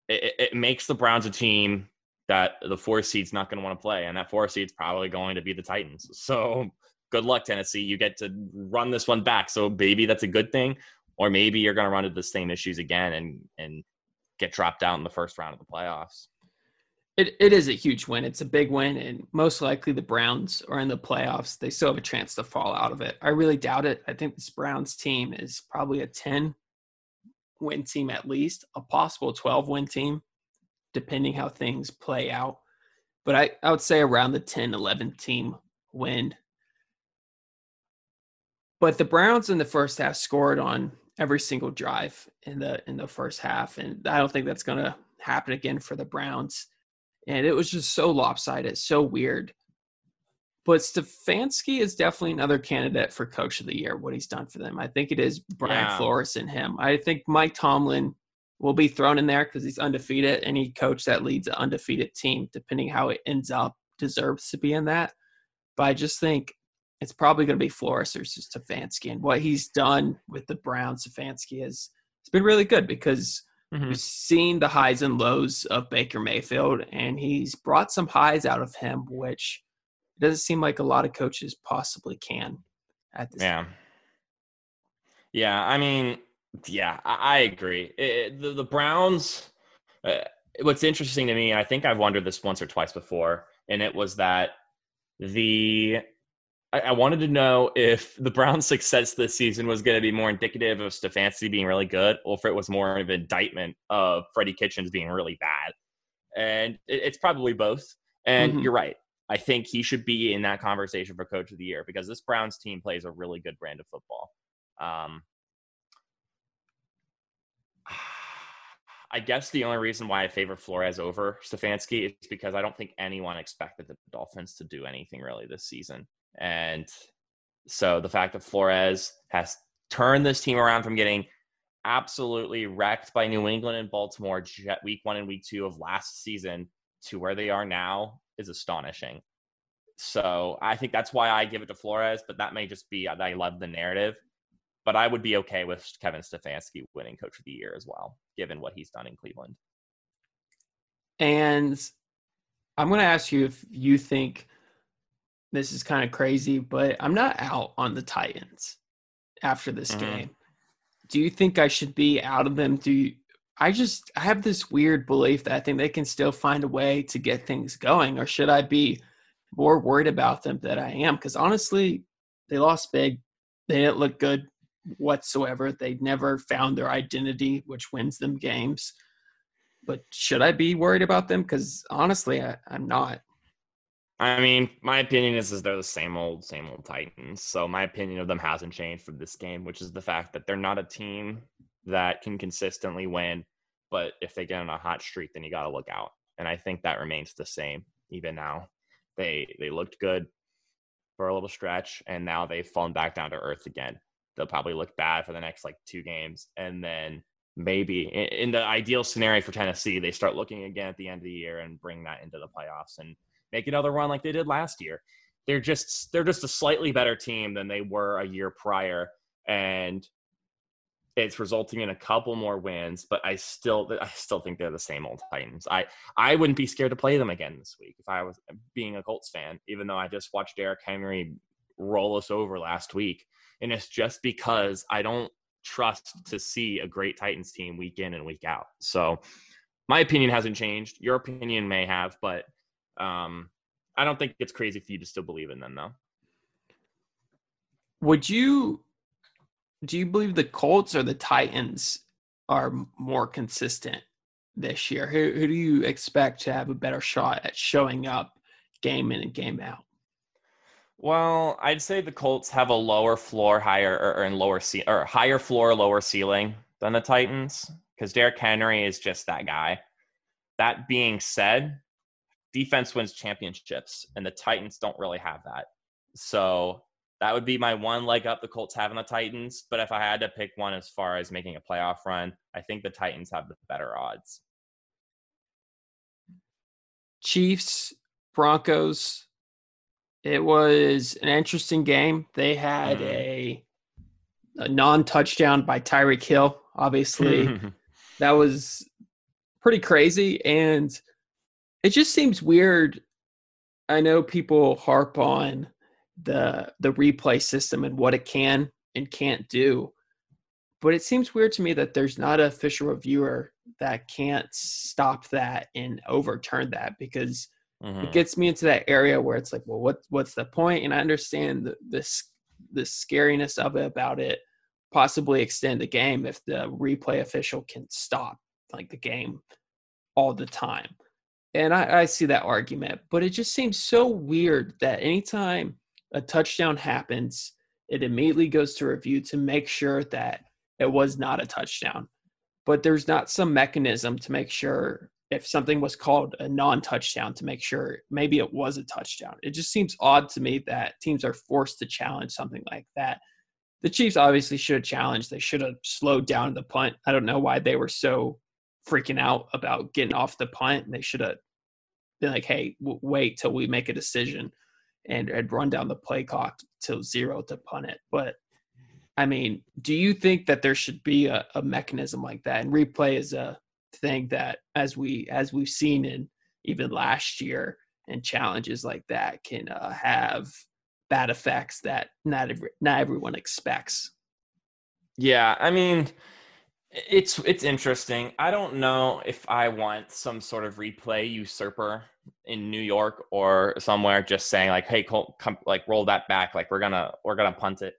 it, it makes the Browns a team that the four seed's not going to want to play, and that four seed's probably going to be the Titans. So good luck, Tennessee. You get to run this one back. So baby, that's a good thing, or maybe you're going to run into the same issues again and and get dropped out in the first round of the playoffs. It it is a huge win. It's a big win, and most likely the Browns are in the playoffs. They still have a chance to fall out of it. I really doubt it. I think this Browns team is probably a ten win team at least, a possible twelve win team, depending how things play out. But I, I would say around the 10, 11 team win. But the Browns in the first half scored on every single drive in the in the first half, and I don't think that's going to happen again for the Browns and it was just so lopsided, so weird. But Stefanski is definitely another candidate for Coach of the Year. What he's done for them, I think it is Brian Yeah. Flores and him. I think Mike Tomlin will be thrown in there because he's undefeated. Any coach that leads an undefeated team, depending how it ends up, deserves to be in that. But I just think it's probably going to be Flores or Stefanski, and what he's done with the Browns, Stefanski has it's been really good because Mm-hmm. We've seen the highs and lows of Baker Mayfield, and he's brought some highs out of him, which it doesn't seem like a lot of coaches possibly can at this Yeah. Yeah, I mean, yeah, I, I agree. It- the, the Browns, uh, what's interesting to me, I think I've wondered this once or twice before, and it was that the I, I wanted to know if the Browns' success this season was going to be more indicative of Stefanski being really good, or if it was more of an indictment of Freddie Kitchens being really bad. And it, it's probably both. And Mhm. you're right. I think he should be in that conversation for Coach of the Year because this Browns team plays a really good brand of football. Um, I guess the only reason why I favor Flores over Stefanski is because I don't think anyone expected the Dolphins to do anything really this season. And so the fact that Flores has turned this team around from getting absolutely wrecked by New England and Baltimore week one and week two of last season to where they are now is astonishing. So I think that's why I give it to Flores, but that may just be uh, I love the narrative. But I would be okay with Kevin Stefanski winning Coach of the Year as well, given what he's done in Cleveland. And I'm going to ask you if you think this is kind of crazy, but I'm not out on the Titans after this mm-hmm. game. Do you think I should be out of them? Do you, I just I have this weird belief that I think they can still find a way to get things going, or should I be more worried about them than I am? Because honestly, they lost big. They didn't look good whatsoever. They never found their identity, which wins them games. But should I be worried about them? Because honestly, I, I'm not. I mean, my opinion is, is they're the same old, same old Titans. So my opinion of them hasn't changed for this game, which is the fact that they're not a team that can consistently win. But if they get on a hot streak, then you got to look out. And I think that remains the same even now. They they looked good for a little stretch, and now they've fallen back down to earth again. They'll probably look bad for the next like two games, and then maybe in the ideal scenario for Tennessee, they start looking again at the end of the year and bring that into the playoffs and make another run like they did last year. They're just they're just a slightly better team than they were a year prior, and it's resulting in a couple more wins, but I still I still think they're the same old Titans. I I wouldn't be scared to play them again this week if I was being a Colts fan, even though I just watched Derrick Henry roll us over last week. And it's just because I don't trust to see a great Titans team week in and week out. So my opinion hasn't changed. Your opinion may have, but um, I don't think it's crazy for you to still believe in them though. Would you do you believe the Colts or the Titans are more consistent this year? Who, who do you expect to have a better shot at showing up game in and game out? Well, I'd say the Colts have a lower floor, higher or, or and lower ce- or higher floor, lower ceiling than the Titans because Derrick Henry is just that guy. That being said, defense wins championships, and the Titans don't really have that. So that would be my one leg up the Colts have on the Titans. But if I had to pick one as far as making a playoff run, I think the Titans have the better odds. Chiefs, Broncos. It was an interesting game. They had mm-hmm. a, a non touchdown by Tyreek Hill, obviously. that was pretty crazy. And it just seems weird. I know people harp on the the replay system and what it can and can't do. But it seems weird to me that there's not an official reviewer that can't stop that and overturn that because mm-hmm. it gets me into that area where it's like, well, what what's the point? And I understand the this the scariness of it about it possibly extend the game if the replay official can stop like the game all the time. And I, I see that argument, but it just seems so weird that anytime a touchdown happens, it immediately goes to review to make sure that it was not a touchdown. But there's not some mechanism to make sure if something was called a non touchdown to make sure maybe it was a touchdown. It just seems odd to me that teams are forced to challenge something like that. The Chiefs obviously should have challenged. They should have slowed down the punt. I don't know why they were so freaking out about getting off the punt. They should have been like, hey, w- wait till we make a decision and, and run down the play clock till zero to punt it. But I mean, do you think that there should be a, a mechanism like that? And replay is a thing that, as we as we've seen in even last year, and challenges like that can uh, have bad effects that not every, not everyone expects. Yeah, I mean, it's it's interesting. I don't know if I want some sort of replay usurper in New York or somewhere just saying like, "Hey, come, like roll that back. Like we're gonna we're gonna punt it."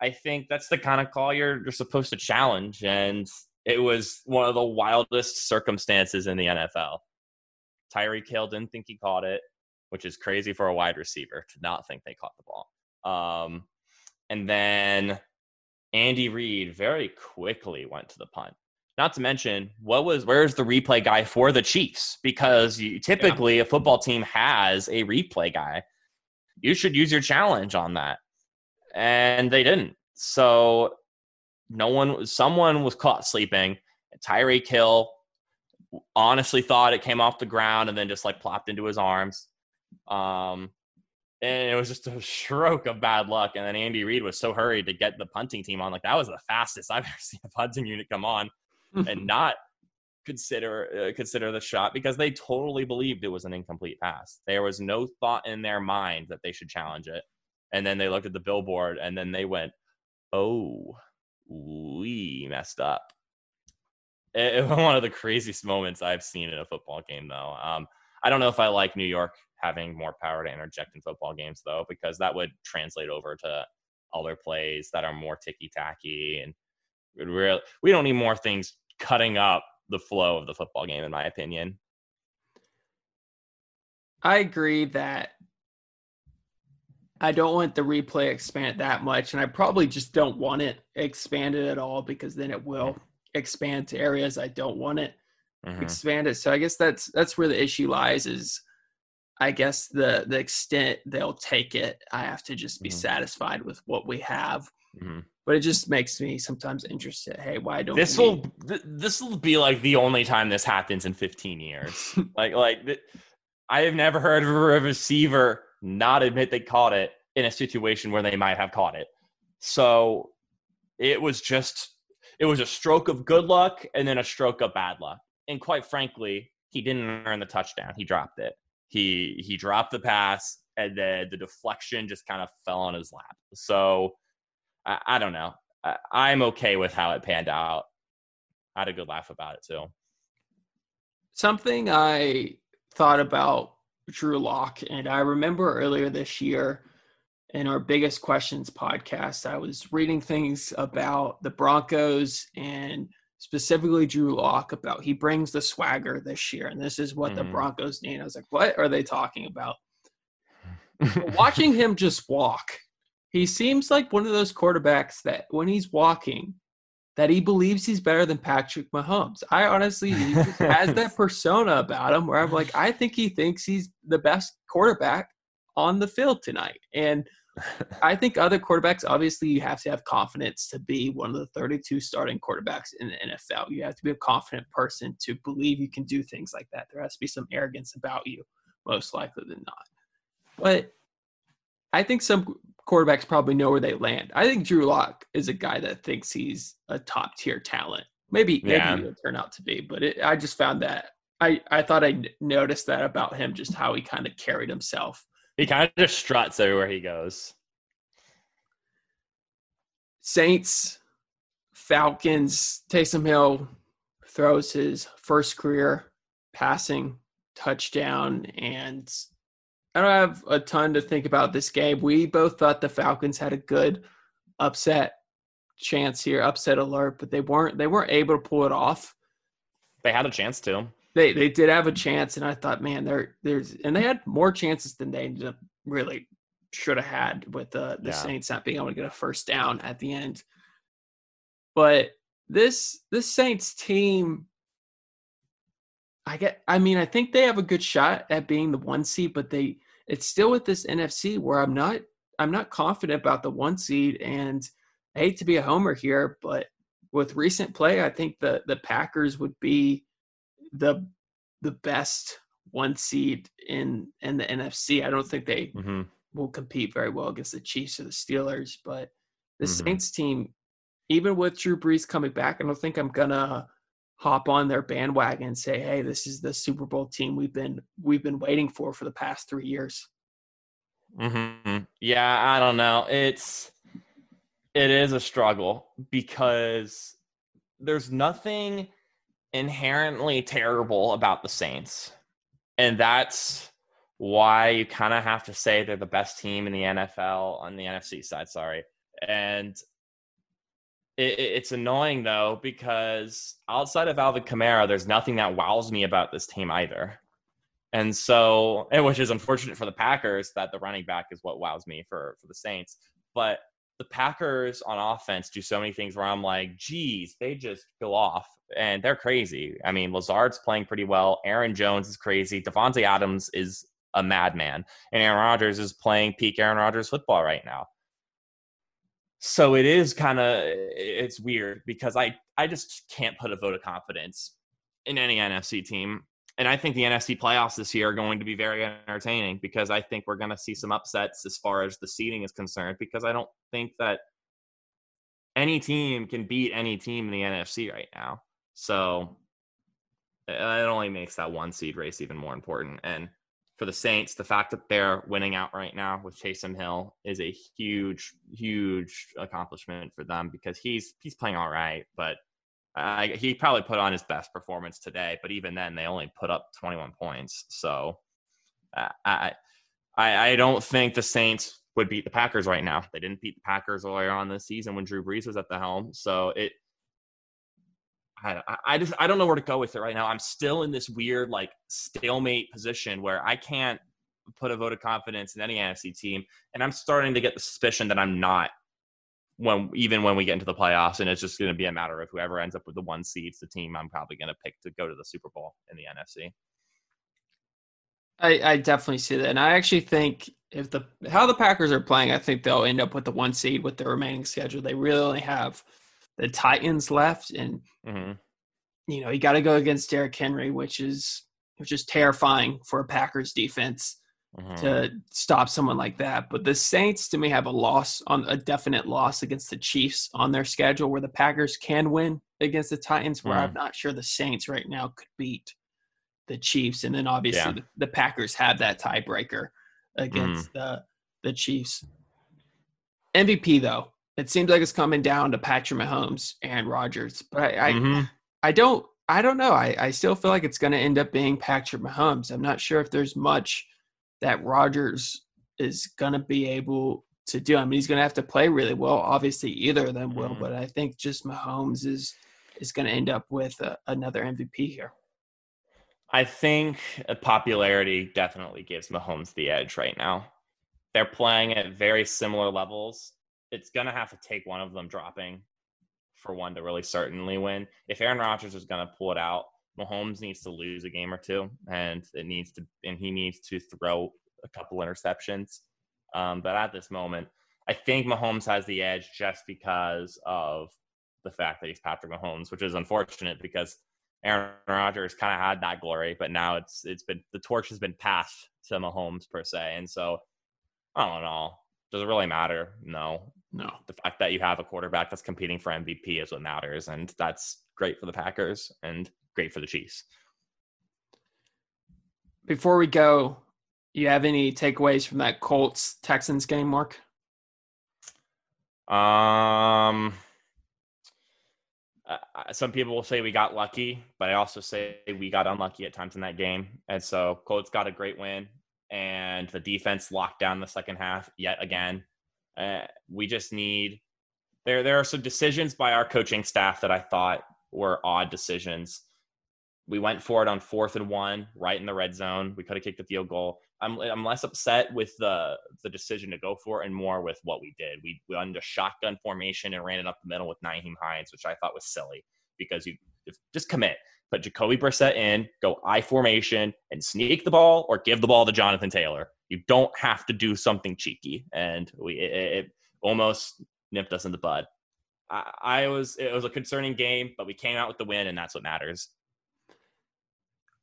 I think that's the kind of call you're you're supposed to challenge, and it was one of the wildest circumstances in the NFL. Tyreek Hill didn't think he caught it, which is crazy for a wide receiver to not think they caught the ball. Um, and then Andy Reid very quickly went to the punt. Not to mention, what was where's the replay guy for the Chiefs? Because you, typically yeah. a football team has a replay guy. You should use your challenge on that, and they didn't. So no one, someone was caught sleeping. Tyreek Hill honestly thought it came off the ground and then just like plopped into his arms. Um, and it was just a stroke of bad luck. And then Andy Reid was so hurried to get the punting team on. Like that was the fastest I've ever seen a punting unit come on and not consider uh, consider the shot because they totally believed it was an incomplete pass. There was no thought in their mind that they should challenge it. And then they looked at the billboard and then they went, "Oh, we messed up." It, it one of the craziest moments I've seen in a football game, though. Um, I don't know if I like New York having more power to interject in football games, though, because that would translate over to other plays that are more ticky tacky, and really, we don't need more things cutting up the flow of the football game, in my opinion. I agree that I don't want the replay expand that much, and I probably just don't want it expanded at all because then it will expand to areas I don't want it mm-hmm. expanded. So I guess that's that's where the issue lies. Is I guess the the extent they'll take it, I have to just be mm-hmm. satisfied with what we have. Mm-hmm. But it just makes me sometimes interested. Hey, why don't this we... will th- this will be like the only time this happens in 15 years? like like th- I have never heard of a receiver not admit they caught it in a situation where they might have caught it. So it was just it was a stroke of good luck and then a stroke of bad luck. And quite frankly, he didn't earn the touchdown. He dropped it. He he dropped the pass and then the deflection just kind of fell on his lap. So I, I don't know. I, I'm okay with how it panned out. I had a good laugh about it too. Something I thought about Drew Lock, and I remember earlier this year in our biggest questions podcast, I was reading things about the Broncos and specifically Drew Lock about he brings the swagger this year, and this is what mm-hmm. the Broncos need. I was like, what are they talking about? Watching him just walk, he seems like one of those quarterbacks that when he's walking, that he believes he's better than Patrick Mahomes. I honestly he has that persona about him where I'm like, I think he thinks he's the best quarterback on the field tonight. And I think other quarterbacks, obviously, you have to have confidence to be one of the 32 starting quarterbacks in the NFL. You have to be a confident person to believe you can do things like that. There has to be some arrogance about you, most likely than not. But I think some quarterbacks probably know where they land. I think Drew Lock is a guy that thinks he's a top tier talent. Maybe, yeah. maybe it'll turn out to be, but it, I just found that I, I thought I noticed that about him, just how he kind of carried himself he kind of just struts everywhere he goes. Saints, Falcons, Taysom Hill throws his first career passing touchdown. And I don't have a ton to think about this game. We both thought the Falcons had a good upset chance here, upset alert, but they weren't they weren't able to pull it off. They had a chance to they they did have a chance, and I thought, man, there there's and they had more chances than they ended up really should have had with the the yeah. Saints not being able to get a first down at the end. But this this Saints team, I get. I mean, I think they have a good shot at being the one seed, but they it's still with this NFC where I'm not I'm not confident about the one seed, and I hate to be a homer here, but with recent play, I think the the Packers would be the the best one seed in in the NFC. I don't think they mm-hmm. will compete very well against the Chiefs or the Steelers, but the mm-hmm. Saints team, even with Drew Brees coming back, I don't think I'm gonna hop on their bandwagon and say, "Hey, this is the Super Bowl team we've been we've been waiting for for the past three years." Mm-hmm. Yeah, I don't know. It's it is a struggle because there's nothing inherently terrible about the Saints. And that's why you kind of have to say they're the best team in the NFL on the NFC side. Sorry. And it, it's annoying though, because outside of Alvin Kamara, there's nothing that wows me about this team either. And so, and which is unfortunate for the Packers that the running back is what wows me for, for the Saints. But the Packers on offense do so many things where I'm like, geez, they just go off and they're crazy. I mean, Lazard's playing pretty well. Aaron Jones is crazy. Davante Adams is a madman. And Aaron Rodgers is playing peak Aaron Rodgers football right now. So it is kind of it's weird because I I just can't put a vote of confidence in any NFC team. And I think the NFC playoffs this year are going to be very entertaining because I think we're going to see some upsets as far as the seeding is concerned because I don't think that any team can beat any team in the NFC right now. So it only makes that one seed race even more important. And for the Saints, the fact that they're winning out right now with Taysom Hill is a huge, huge accomplishment for them because he's he's playing all right, but I, he probably put on his best performance today, but even then, they only put up 21 points. So I, I, I don't think the Saints would beat the Packers right now. They didn't beat the Packers earlier on this season when Drew Brees was at the helm. So it, I, I just I don't know where to go with it right now. I'm still in this weird like stalemate position where I can't put a vote of confidence in any NFC team, and I'm starting to get the suspicion that I'm not when even when we get into the playoffs, and it's just going to be a matter of whoever ends up with the one seeds, the team I'm probably going to pick to go to the Super Bowl in the NFC. I, I definitely see that, and I actually think if the how the Packers are playing, I think they'll end up with the one seed with the remaining schedule. They really only have the Titans left, and mm-hmm. you know you got to go against Derrick Henry, which is which is terrifying for a Packers defense mm-hmm. to stop someone like that. But the Saints, to me, have a loss on a definite loss against the Chiefs on their schedule, where the Packers can win against the Titans. Where mm-hmm. I'm not sure the Saints right now could beat the Chiefs, and then obviously yeah. the, the, Packers have that tiebreaker against mm-hmm. the the Chiefs. MVP though, it seems like it's coming down to Patrick Mahomes and Rodgers, but I I, mm-hmm. I don't I don't know. I, I still feel like it's going to end up being Patrick Mahomes. I'm not sure if there's much that Rodgers is going to be able to do. I mean, he's going to have to play really well. Obviously, either of them will, mm-hmm. but I think just Mahomes is is going to end up with a, another MVP here. I think popularity definitely gives Mahomes the edge right now. They're playing at very similar levels. It's going to have to take one of them dropping for one to really certainly win. If Aaron Rodgers is going to pull it out, Mahomes needs to lose a game or two, and it needs to, and he needs to throw a couple interceptions. Um, but at this moment, I think Mahomes has the edge just because of the fact that he's Patrick Mahomes, which is unfortunate because Aaron Rodgers kind of had that glory, but now it's it's been the torch has been passed to Mahomes per se, and so I don't know. Does it really matter? No, no. The fact that you have a quarterback that's competing for MVP is what matters, and that's great for the Packers and great for the Chiefs. Before we go, you have any takeaways from that Colts Texans game, Mark? Um, uh, some people will say we got lucky, but I also say we got unlucky at times in that game. And so Colts got a great win, and the defense locked down the second half yet again. Uh, we just need there. There are some decisions by our coaching staff that I thought were odd decisions. We went for it on fourth and one, right in the red zone. We could have kicked the field goal. I'm I'm less upset with the the decision to go for it and more with what we did. We we went into shotgun formation and ran it up the middle with Nyheim Hines, which I thought was silly because you just commit. Put Jacoby Brissett in, go I formation, and sneak the ball or give the ball to Jonathan Taylor. You don't have to do something cheeky, and we it, it almost nipped us in the bud. I, I was it was a concerning game, but we came out with the win, and that's what matters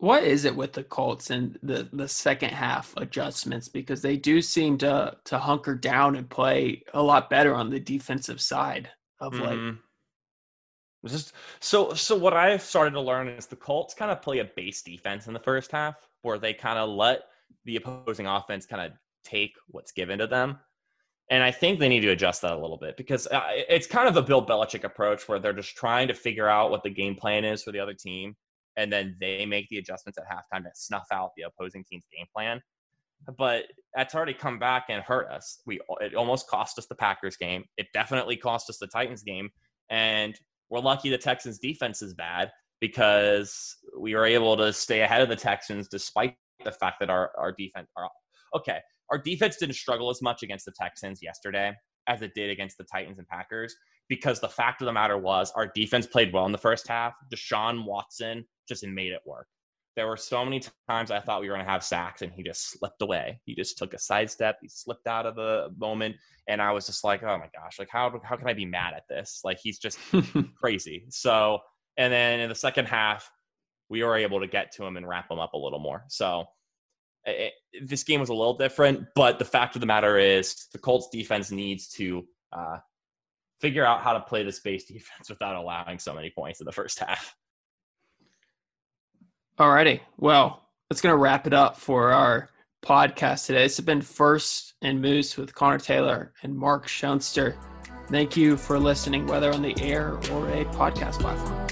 what is it with the Colts and the the second half adjustments because they do seem to to hunker down and play a lot better on the defensive side of mm-hmm. like just so so what I've started to learn is the Colts kind of play a base defense in the first half where they kind of let the opposing offense kind of take what's given to them. And I think they need to adjust that a little bit because uh, it's kind of a Bill Belichick approach where they're just trying to figure out what the game plan is for the other team and then they make the adjustments at halftime to snuff out the opposing team's game plan. But that's already come back and hurt us. We it almost cost us the Packers game. It definitely cost us the Titans game, and we're lucky the Texans defense is bad because we were able to stay ahead of the Texans despite the fact that our our defense our okay our defense didn't struggle as much against the Texans yesterday as it did against the Titans and Packers because the fact of the matter was our defense played well in the first half. Deshaun Watson just and made it work. There were so many times I thought we were going to have sacks and he just slipped away. He just took a sidestep. He slipped out of the moment. And I was just like, oh my gosh, like how, how can I be mad at this? Like he's just crazy. So, and then in the second half, we were able to get to him and wrap him up a little more. So it, this game was a little different, but the fact of the matter is the Colts defense needs to uh, figure out how to play the space defense without allowing so many points in the first half. Alrighty. Well, that's going to wrap it up for our podcast today. It's been First and Moose with Connor Taylor and Mark Schoenster. Thank you for listening, whether on the air or a podcast platform.